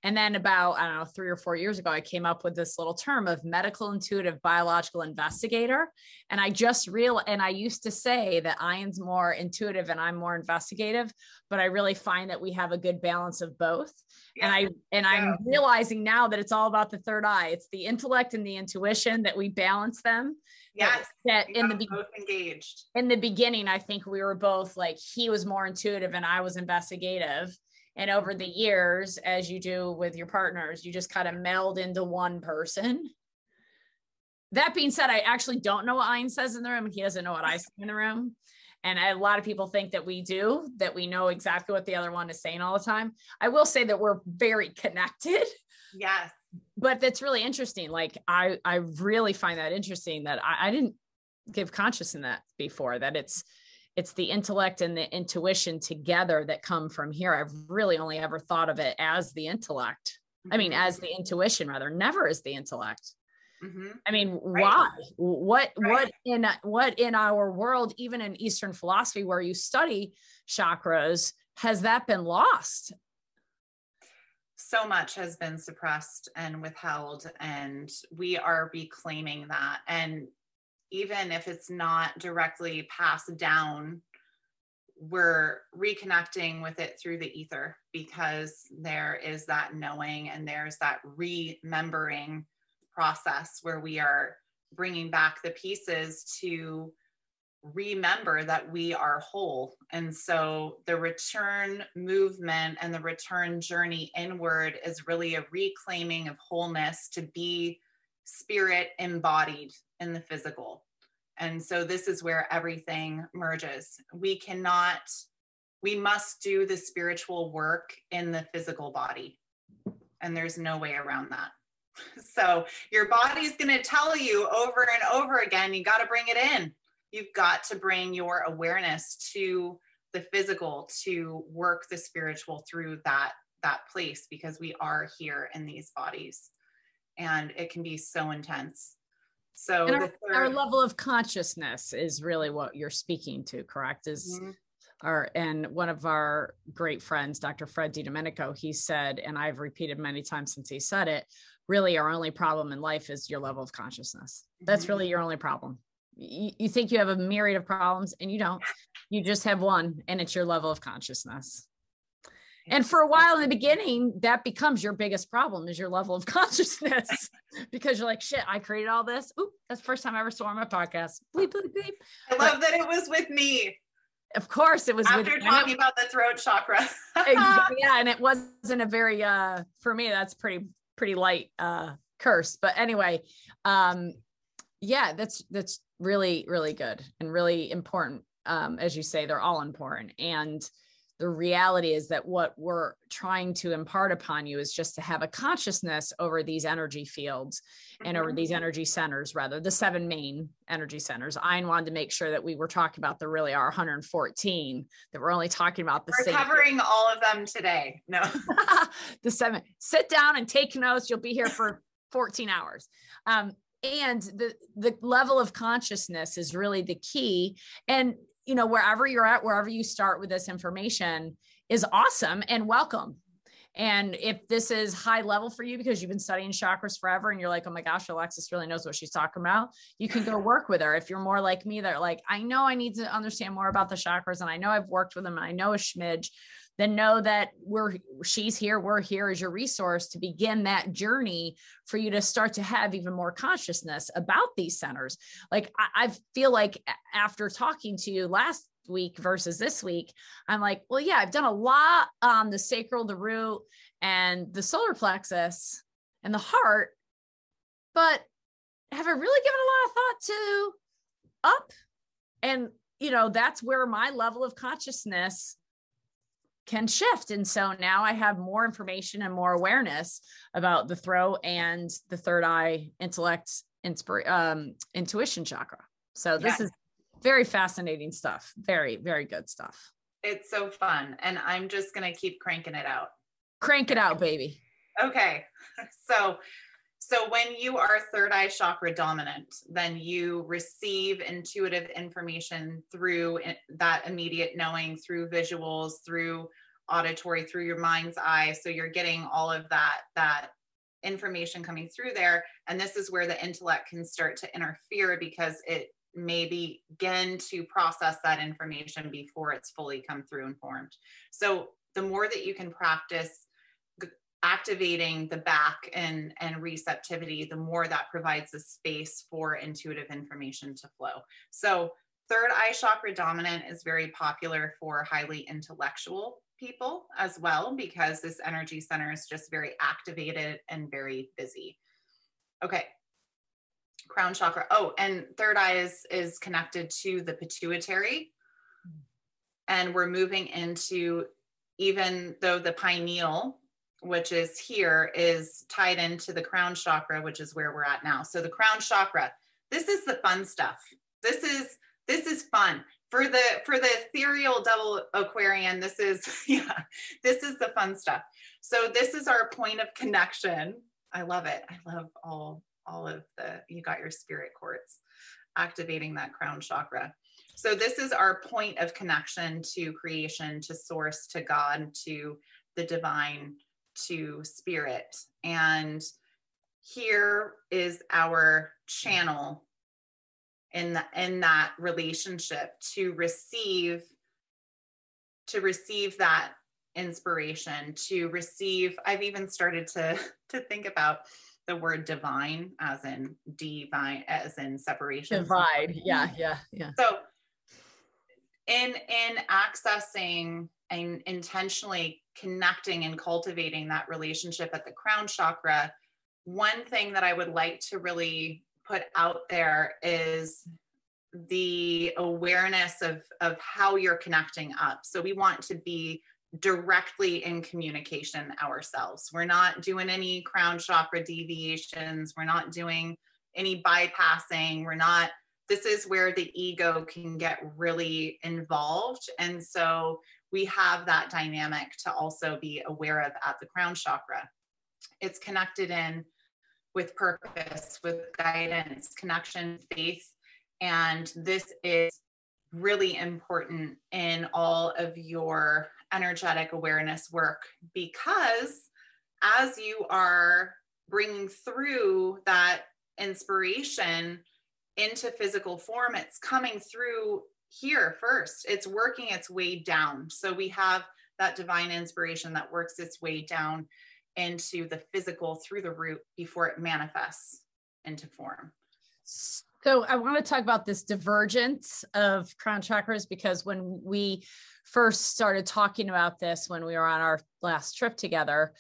And then about i don't know three or four years ago i came up with this little term of medical intuitive biological investigator. And i just real and i used to say that ian's more intuitive and i'm more investigative but i really find that we have a good balance of both. And i and i'm realizing now that it's all about the third eye. It's the intellect and the intuition that we balance them Yes. That, in the be- both engaged. In the beginning, I think we were both like he was more intuitive and I was investigative. And over the mm-hmm. years, as you do with your partners, you just kind of meld into one person. That being said, I actually don't know what Ian says in the room, and he doesn't know what I say in the room. And a lot of people think that we do, that we know exactly what the other one is saying all the time. I will say that we're very connected. Yes. But that's really interesting. Like I I really find that interesting that I, I didn't give conscious in that before, that it's it's the intellect and the intuition together that come from here. I've really only ever thought of it as the intellect. I mean, as the intuition rather, never as the intellect. Mm-hmm. I mean, right. why? What right. what in what in our world, even in Eastern philosophy, where you study chakras, has that been lost? So much has been suppressed and withheld, and we are reclaiming that. And even if it's not directly passed down, we're reconnecting with it through the ether because there is that knowing and there's that remembering process where we are bringing back the pieces to remember that we are whole. And so the return movement and the return journey inward is really a reclaiming of wholeness to be spirit embodied in the physical. And so this is where everything merges. We cannot, we must do the spiritual work in the physical body. And there's no way around that. So your body's going to tell you over and over again, you got to bring it in. You've got to bring your awareness to the physical to work the spiritual through that that place because we are here in these bodies and it can be so intense so our, third, our, level of consciousness is really what you're speaking to correct is mm-hmm. our and one of our great friends dr fred DiDomenico he said and i've repeated many times since he said it really our only problem in life is your level of consciousness. That's mm-hmm. really your only problem. You, you think you have a myriad of problems and you don't. You just have one, and it's your level of consciousness. And for a while in the beginning, that becomes your biggest problem is your level of consciousness because you're like, shit, I created all this. Oop, that's the first time I ever saw on my podcast. Bleep, bleep, bleep. I love but, that it was with me. Of course, it was after with, talking about the throat chakra. yeah, and it wasn't a very uh for me, that's pretty pretty light uh curse but anyway um yeah that's that's really really good and really important um as you say they're all important and the reality is that what we're trying to impart upon you is just to have a consciousness over these energy fields and over mm-hmm. these energy centers, rather the seven main energy centers. I wanted to make sure that we were talking about the really are 114, that we're only talking about the we're covering all of them today. No, the seven. Sit down and take notes. You'll be here for 14 hours. Um, and the the level of consciousness is really the key and you know, wherever you're at, wherever you start with this information is awesome and welcome. And if this is high level for you because you've been studying chakras forever and you're like, oh my gosh, Alexis really knows what she's talking about, you can go work with her. If you're more like me, that are like, I know I need to understand more about the chakras and I know I've worked with them and I know a smidge, then know that we're she's here we're here as your resource to begin that journey for you to start to have even more consciousness about these centers. Like I, I feel like after talking to you last week versus this week i'm like well yeah i've done a lot on the sacral the root and the solar plexus and the heart but have i really given a lot of thought to up. And you know that's where my level of consciousness can shift. And so now I have more information and more awareness about the throat and the third eye intellect, inspir- um, intuition chakra. So this is very fascinating stuff. Very, very good stuff. It's so fun. And I'm just going to keep cranking it out. Crank it out, baby. Okay. So, so when you are third eye chakra dominant, then you receive intuitive information through that immediate knowing, through visuals, through auditory through your mind's eye. So you're getting all of that that information coming through there. And this is where the intellect can start to interfere because it may begin to process that information before it's fully come through and formed. So the more that you can practice activating the back and and receptivity the more that provides the space for intuitive information to flow. So third eye chakra dominant is very popular for highly intellectual people as well because this energy center is just very activated and very busy. Okay. Crown chakra. Oh and third eye is is connected to the pituitary. And we're moving into even though the pineal which is here, is tied into the crown chakra, which is where we're at now. So the crown chakra, this is the fun stuff. This is this is fun for the for the ethereal double aquarian this is yeah this is the fun stuff. So this is our point of connection. I love it. I love all all of the you got your spirit quartz activating that crown chakra. So this is our point of connection to creation to source to god to the divine to spirit. And here is our channel in the, in that relationship to receive to receive that inspiration to receive i've even started to to think about the word divine as in divine as in separation. Divide. Yeah yeah yeah. So in in accessing and intentionally connecting and cultivating that relationship at the crown chakra, one thing that I would like to really put out there is the awareness of, of how you're connecting up. So we want to be directly in communication ourselves. We're not doing any crown chakra deviations. We're not doing any bypassing. We're not, this is where the ego can get really involved. And so we have that dynamic to also be aware of at the crown chakra. It's connected in with purpose, with guidance, connection, faith. And this is really important in all of your energetic awareness work because as you are bringing through that inspiration into physical form, it's coming through here first. It's working its way down. So we have that divine inspiration that works its way down into the physical through the root before it manifests into form. So I want to talk about this divergence of crown chakras because when we first started talking about this when we were on our last trip together,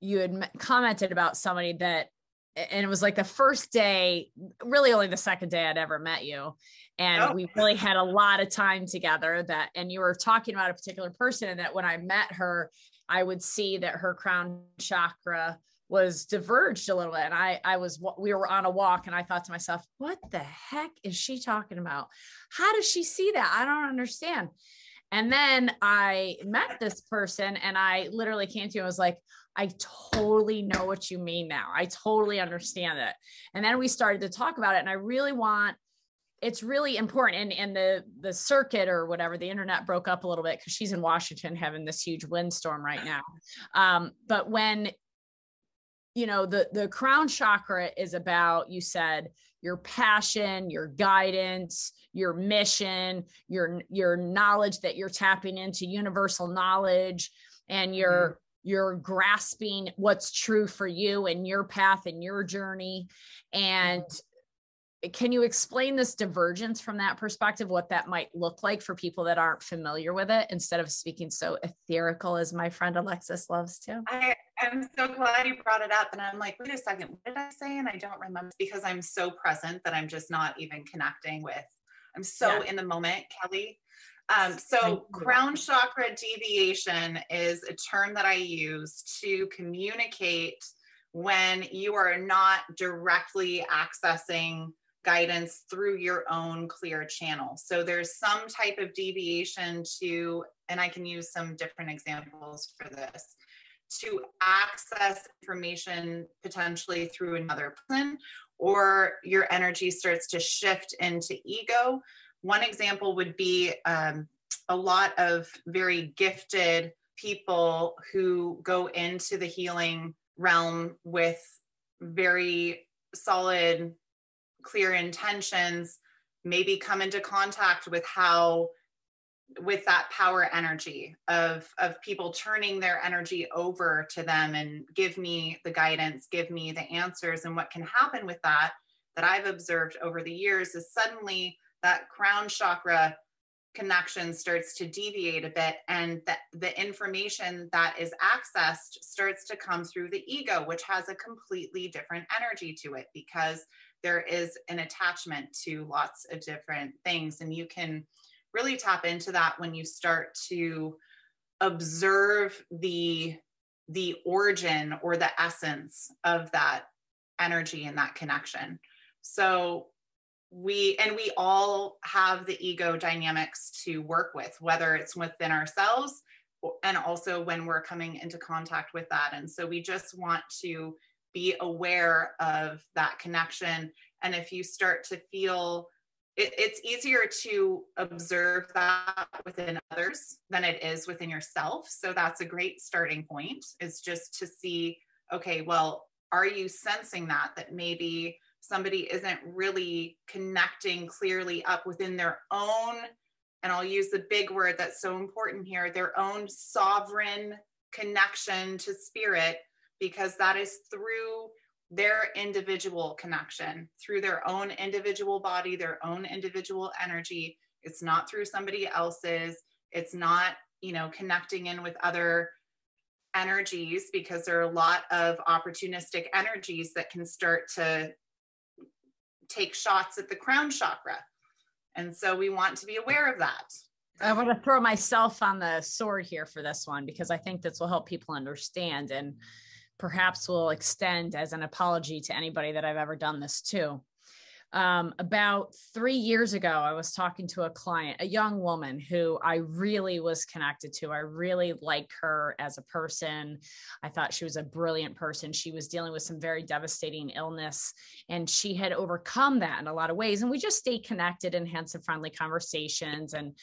you had commented about somebody that and it was like the first day, really only the second day I'd ever met you. And oh. we really had a lot of time together that, and you were talking about a particular person and that when I met her, I would see that her crown chakra was diverged a little bit. And I, I was, we were on a walk and I thought to myself, what the heck is she talking about? How does she see that? I don't understand. And then I met this person and I literally came to him and was like, I totally know what you mean now. I totally understand it. And then we started to talk about it. And I really want it's really important and, and the the circuit or whatever the internet broke up a little bit because she's in washington having this huge windstorm right now. Um, but when you know the the crown chakra is about you said your passion your guidance your mission your your knowledge that you're tapping into universal knowledge and you're mm-hmm. you're grasping what's true for you and your path and your journey. And can you explain this divergence from that perspective what that might look like for people that aren't familiar with it instead of speaking so etherical as my friend alexis loves to? I, i'm so glad you brought it up and i'm like wait a second what did i say? And i don't remember because i'm so present that i'm just not even connecting with i'm so yeah. in the moment kelly. Um, so crown chakra deviation is a term that i use to communicate when you are not directly accessing guidance through your own clear channel. So there's some type of deviation to, and I can use some different examples for this, to access information potentially through another person, or your energy starts to shift into ego. One example would be um, a lot of very gifted people who go into the healing realm with very solid clear intentions, maybe come into contact with how with that power energy of of people turning their energy over to them and give me the guidance give me the answers. And what can happen with that that i've observed over the years is suddenly that crown chakra connection starts to deviate a bit and the, the information that is accessed starts to come through the ego which has a completely different energy to it because there is an attachment to lots of different things and you can really tap into that when you start to observe the the origin or the essence of that energy and that connection. So we and we all have the ego dynamics to work with whether it's within ourselves and also when we're coming into contact with that. And so we just want to be aware of that connection. And if you start to feel it, it's easier to observe that within others than it is within yourself. So that's a great starting point is just to see okay well are you sensing that that maybe somebody isn't really connecting clearly up within their own and I'll use the big word that's so important here their own sovereign connection to spirit because that is through their individual connection through their own individual body their own individual energy it's not through somebody else's it's not you know connecting in with other energies because there are a lot of opportunistic energies that can start to take shots at the crown chakra. And so we want to be aware of that. I want to throw myself on the sword here for this one because I think this will help people understand and perhaps will extend as an apology to anybody that I've ever done this to um, about three years ago, I was talking to a client, a young woman who I really was connected to. I really liked her as a person. I thought she was a brilliant person. She was dealing with some very devastating illness, and she had overcome that in a lot of ways. And we just stayed connected and had some friendly conversations. And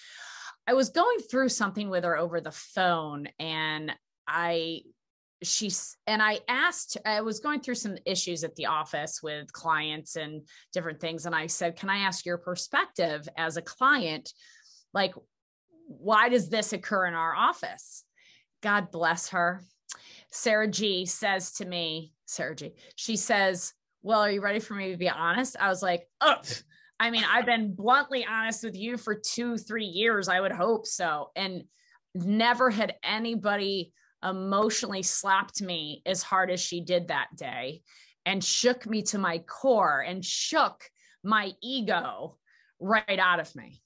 I was going through something with her over the phone, and I she's and i asked i was going through some issues at the office with clients and different things. And i said can i ask your perspective as a client? Like why does this occur in our office? God bless her. Sarah g says to me sarah g she says well are you ready for me to be honest? I was like oh i mean i've been bluntly honest with you for two three years i would hope so. And never had anybody emotionally slapped me as hard as she did that day and shook me to my core and shook my ego right out of me.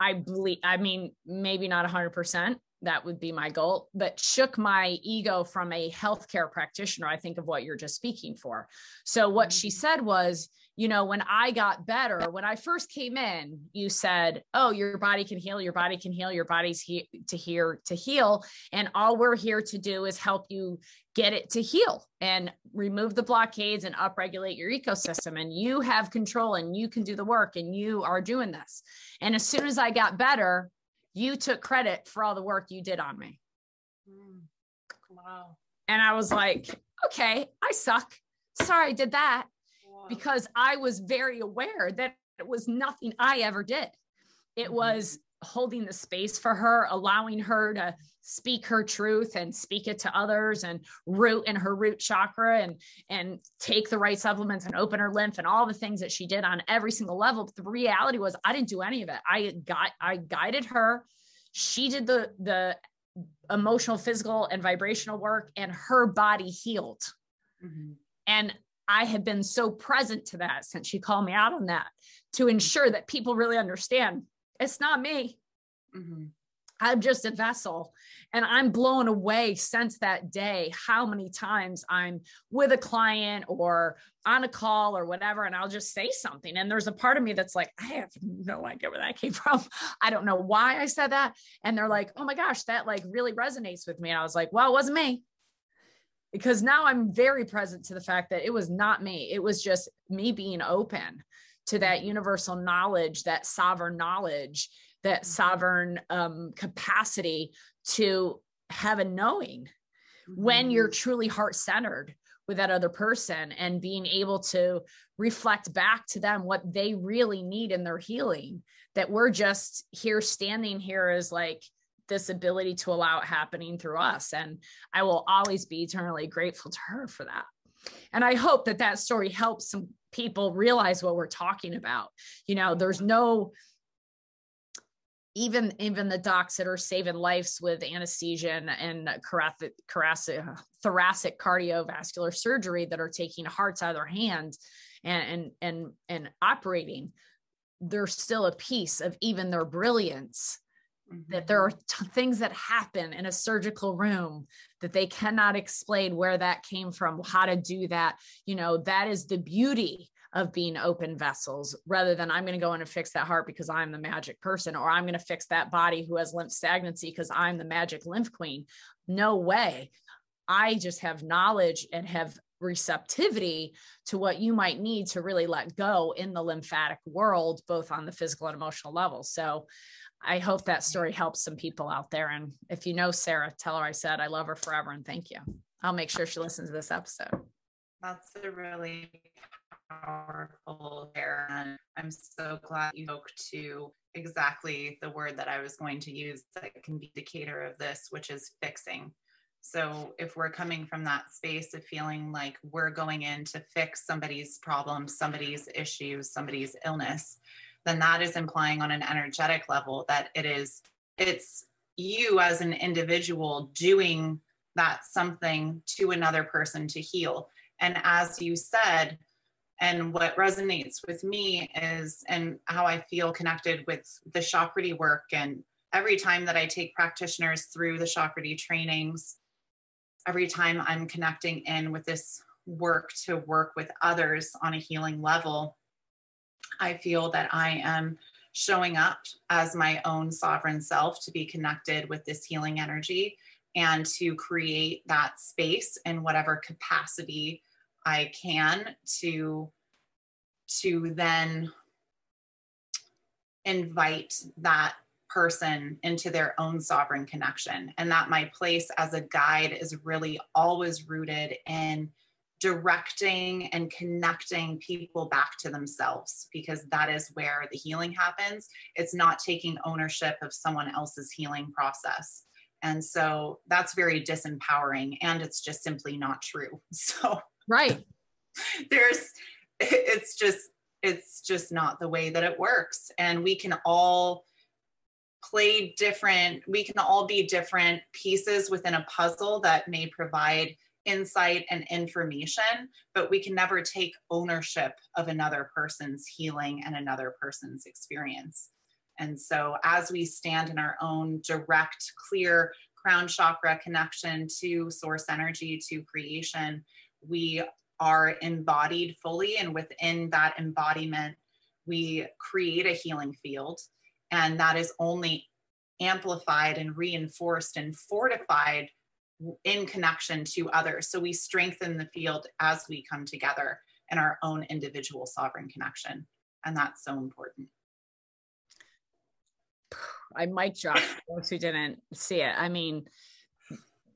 I believe, I mean, maybe not 100%. That would be my goal, but shook my ego from a healthcare practitioner. I think of what you're just speaking for. So, what she mm-hmm. said was, you know, when I got better, when I first came in, you said, "Oh, your body can heal. Your body can heal. Your body's he- to here to heal, and all we're here to do is help you get it to heal and remove the blockades and upregulate your ecosystem. And you have control, and you can do the work, and you are doing this." And as soon as I got better, you took credit for all the work you did on me. Mm. Wow. And I was like, "Okay, I suck. Sorry, I did that." Because I was very aware that it was nothing I ever did. It mm-hmm. was holding the space for her, allowing her to speak her truth and speak it to others and root in her root chakra and and take the right supplements and open her lymph and all the things that she did on every single level. But the reality was I didn't do any of it. I got I guided her. She did the the emotional, physical, and vibrational work, and her body healed. Mm-hmm. And I have been so present to that since she called me out on that to ensure that people really understand it's not me. Mm-hmm. I'm just a vessel. And I'm blown away since that day how many times I'm with a client or on a call or whatever, and I'll just say something. And there's a part of me that's like, I have no idea where that came from. I don't know why I said that. And they're like, oh my gosh, that like really resonates with me. And I was like, well, it wasn't me because now I'm very present to the fact that it was not me. It was just me being open to that universal knowledge, that sovereign knowledge, that mm-hmm. sovereign um, capacity to have a knowing mm-hmm. when you're truly heart centered, with that other person and being able to reflect back to them what they really need in their healing that we're just here standing here as like this ability to allow it happening through us and i will always be eternally grateful to her for that and i hope that that story helps some people realize what we're talking about you know there's no even even the docs that are saving lives with anesthesia and, thoracic, uh, thoracic cardiovascular surgery that are taking hearts out of their hands and and and, and operating there's still a piece of even their brilliance. That there are t- things that happen in a surgical room that they cannot explain where that came from how to do that you know that is the beauty of being open vessels rather than I'm going to go in and fix that heart because I'm the magic person, or I'm going to fix that body who has lymph stagnancy because I'm the magic lymph queen. No way. I just have knowledge and have receptivity to what you might need to really let go in the lymphatic world, both on the physical and emotional level. So I hope that story helps some people out there. And if you know Sarah, tell her I said I love her forever and thank you. I'll make sure she listens to this episode. That's a really powerful there. And I'm so glad you spoke to exactly the word that I was going to use that can be indicator of this, which is fixing. So if we're coming from that space of feeling like we're going in to fix somebody's problem, somebody's issues, somebody's illness, then that is implying on an energetic level that it is it's you as an individual doing that something to another person to heal. And as you said, and what resonates with me is and how i feel connected with the Chakredy work and every time that i take practitioners through the Chakredy trainings every time i'm connecting in with this work to work with others on a healing level i feel that i am showing up as my own sovereign self to be connected with this healing energy and to create that space in whatever capacity I can to to then invite that person into their own sovereign connection. And that my place as a guide is really always rooted in directing and connecting people back to themselves because that is where the healing happens. It's not taking ownership of someone else's healing process. And so that's very disempowering and it's just simply not true. So right. there's it's just it's just not the way that it works. And we can all play different we can all be different pieces within a puzzle that may provide insight and information but we can never take ownership of another person's healing and another person's experience and so as we stand in our own direct clear crown chakra connection to source energy to creation we are embodied fully. And within that embodiment, we create a healing field. And that is only amplified and reinforced and fortified in connection to others. So we strengthen the field as we come together in our own individual sovereign connection. And that's so important. I might drop those who didn't see it. I mean,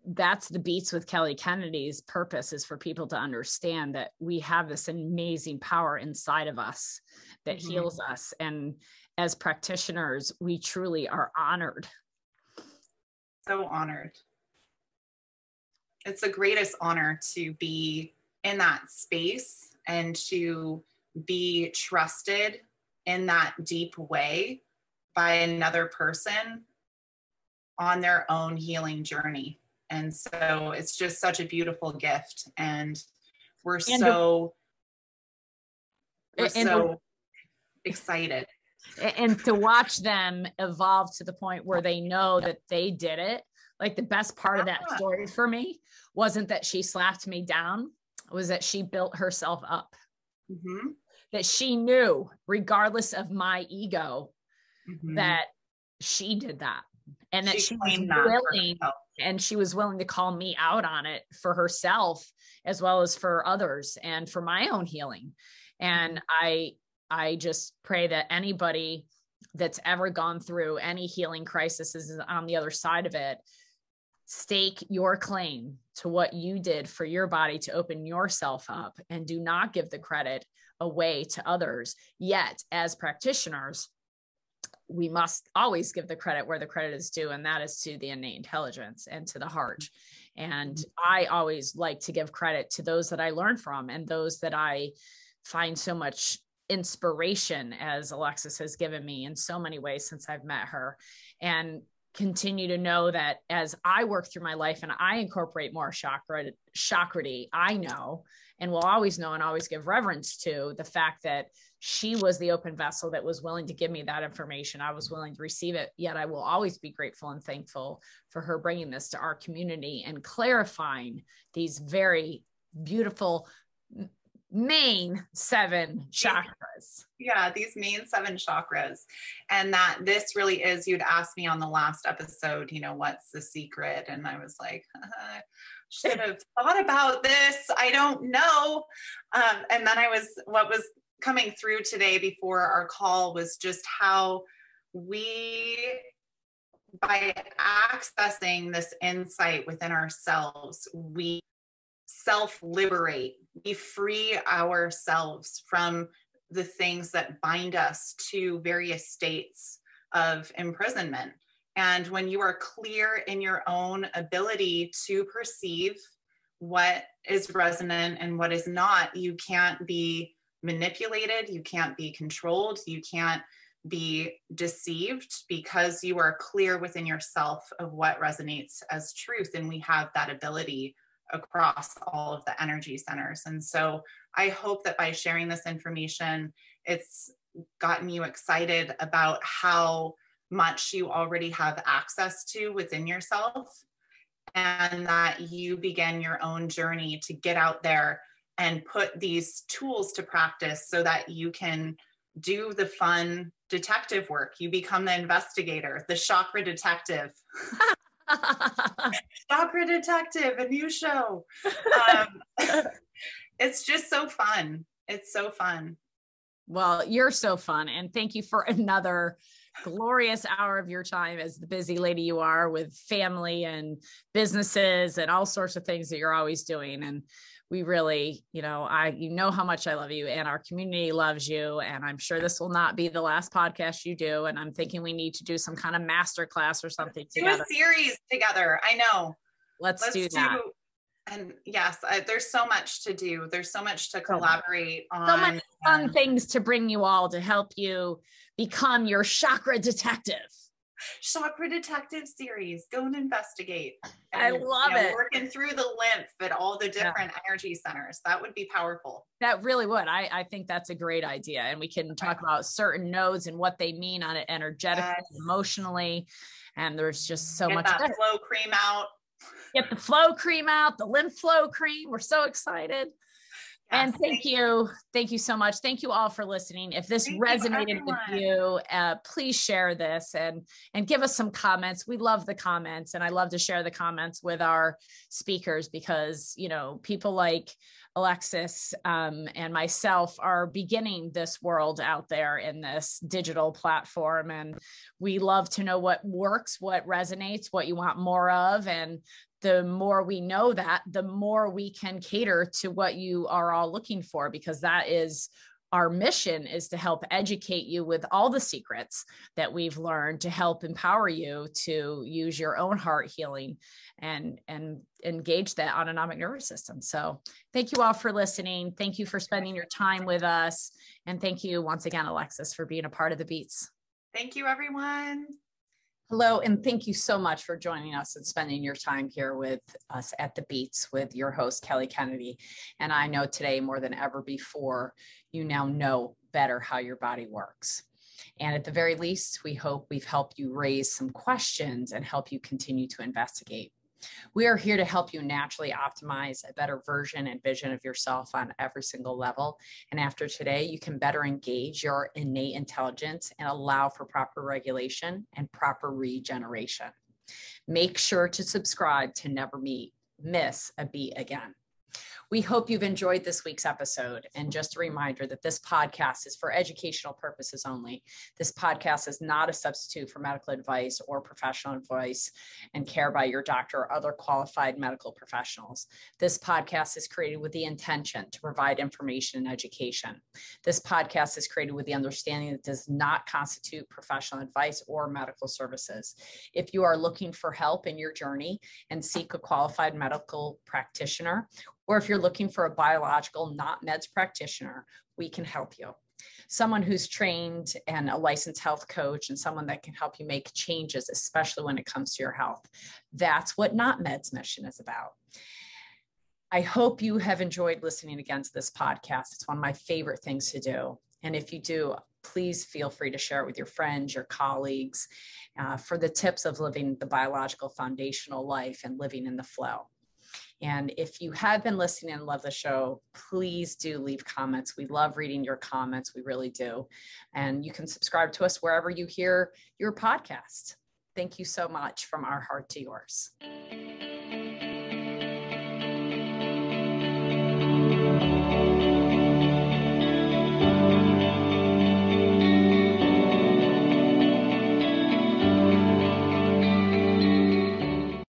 that's the beats with kelly kennedy's purpose is for people to understand that we have this amazing power inside of us that mm-hmm. heals us and as practitioners we truly are honored so honored it's the greatest honor to be in that space and to be trusted in that deep way by another person on their own healing journey. And so it's just such a beautiful gift and we're and so we're and so excited. And to watch them evolve to the point where they know that they did it like the best part of that story for me wasn't that she slapped me down was that she built herself up mm-hmm. that she knew regardless of my ego mm-hmm. that she did that and that she, she was willing and she was willing to call me out on it for herself as well as for others and for my own healing and mm-hmm. i i just pray that anybody that's ever gone through any healing crisis is on the other side of it stake your claim to what you did for your body to open yourself up and do not give the credit away to others. Yet, as practitioners, we must always give the credit where the credit is due, and that is to the innate intelligence and to the heart. And. I always like to give credit to those that I learn from and those that I find so much inspiration as Alexis has given me in so many ways since I've met her. And continue to know that as I work through my life and I incorporate more chakra Chakredy, I know and will always know and always give reverence to the fact that she was the open vessel that was willing to give me that information. I was willing to receive it. Yet I will always be grateful and thankful for her bringing this to our community and clarifying these very beautiful main seven chakras. Yeah, these main seven chakras. And that this really is, you'd asked me on the last episode, you know, what's the secret? And I was like, uh, should have thought about this. I don't know. Um, and then I was, what was coming through today before our call was just how we by accessing this insight within ourselves, we self liberate, we free ourselves from the things that bind us to various states of imprisonment. And when you are clear in your own ability to perceive what is resonant and what is not, you can't be manipulated, you can't be controlled, you can't be deceived because you are clear within yourself of what resonates as truth. And we have that ability across all of the energy centers. And so I hope that by sharing this information, it's gotten you excited about how much you already have access to within yourself and that you begin your own journey to get out there and put these tools to practice so that you can do the fun detective work. You become the investigator, the chakra detective. chakra detective, a new show. Um, it's just so fun. It's so fun. Well, you're so fun. And thank you for another glorious hour of your time as the busy lady you are with family and businesses and all sorts of things that you're always doing. And we really, you know, I, you know how much I love you and our community loves you. And I'm sure this will not be the last podcast you do. And I'm thinking we need to do some kind of master class or something do together. a series together. I know. Let's, Let's do that. Do, and yes, I, there's so much to do. There's so much to collaborate on. So many fun things to bring you all to help you become your chakra detective. Chakra Detective series. Go and investigate. And, I love you know, it. Working through the lymph at all the different yeah. energy centers. That would be powerful. That really would. I, I think that's a great idea. And we can talk about certain nodes and what they mean on it energetically, yes. emotionally. And there's just so Get much. That flow cream out. Get the flow cream out, the lymph flow cream. We're so excited. And thank you. Thank you so much. Thank you all for listening. If this thank resonated you, with you, uh, please share this and and give us some comments. We love the comments and I love to share the comments with our speakers because, you know, people like Alexis um, and myself are beginning this world out there in this digital platform. And we love to know what works, what resonates, what you want more of. And the more we know that, the more we can cater to what you are all looking for, because that is our mission is to help educate you with all the secrets that we've learned to help empower you to use your own heart healing and and engage that autonomic nervous system. So thank you all for listening. Thank you for spending your time with us. And thank you once again alexis for being a part of the beats. Thank you everyone Hello, and thank you so much for joining us and spending your time here with us at the Beats with your host, Kelly Kennedy. And I know today more than ever before, you now know better how your body works. And at the very least, we hope we've helped you raise some questions and help you continue to investigate. We are here to help you naturally optimize a better version and vision of yourself on every single level. And after today, you can better engage your innate intelligence and allow for proper regulation and proper regeneration. Make sure to subscribe to never meet, miss a beat again. We hope you've enjoyed this week's episode. And just a reminder that this podcast is for educational purposes only. This podcast is not a substitute for medical advice or professional advice and care by your doctor or other qualified medical professionals. This podcast is created with the intention to provide information and education. This podcast is created with the understanding that does not constitute professional advice or medical services. If you are looking for help in your journey and seek a qualified medical practitioner, or if you're looking for a biological, not meds practitioner, we can help you. Someone who's trained and a licensed health coach and someone that can help you make changes, especially when it comes to your health. That's what Not Meds mission is about. I hope you have enjoyed listening again to this podcast. It's one of my favorite things to do. And if you do, please feel free to share it with your friends, your colleagues, uh, for the tips of living the biological foundational life and living in the flow. And if you have been listening and love the show, please do leave comments. We love reading your comments. We really do. And you can subscribe to us wherever you hear your podcast. Thank you so much from our heart to yours.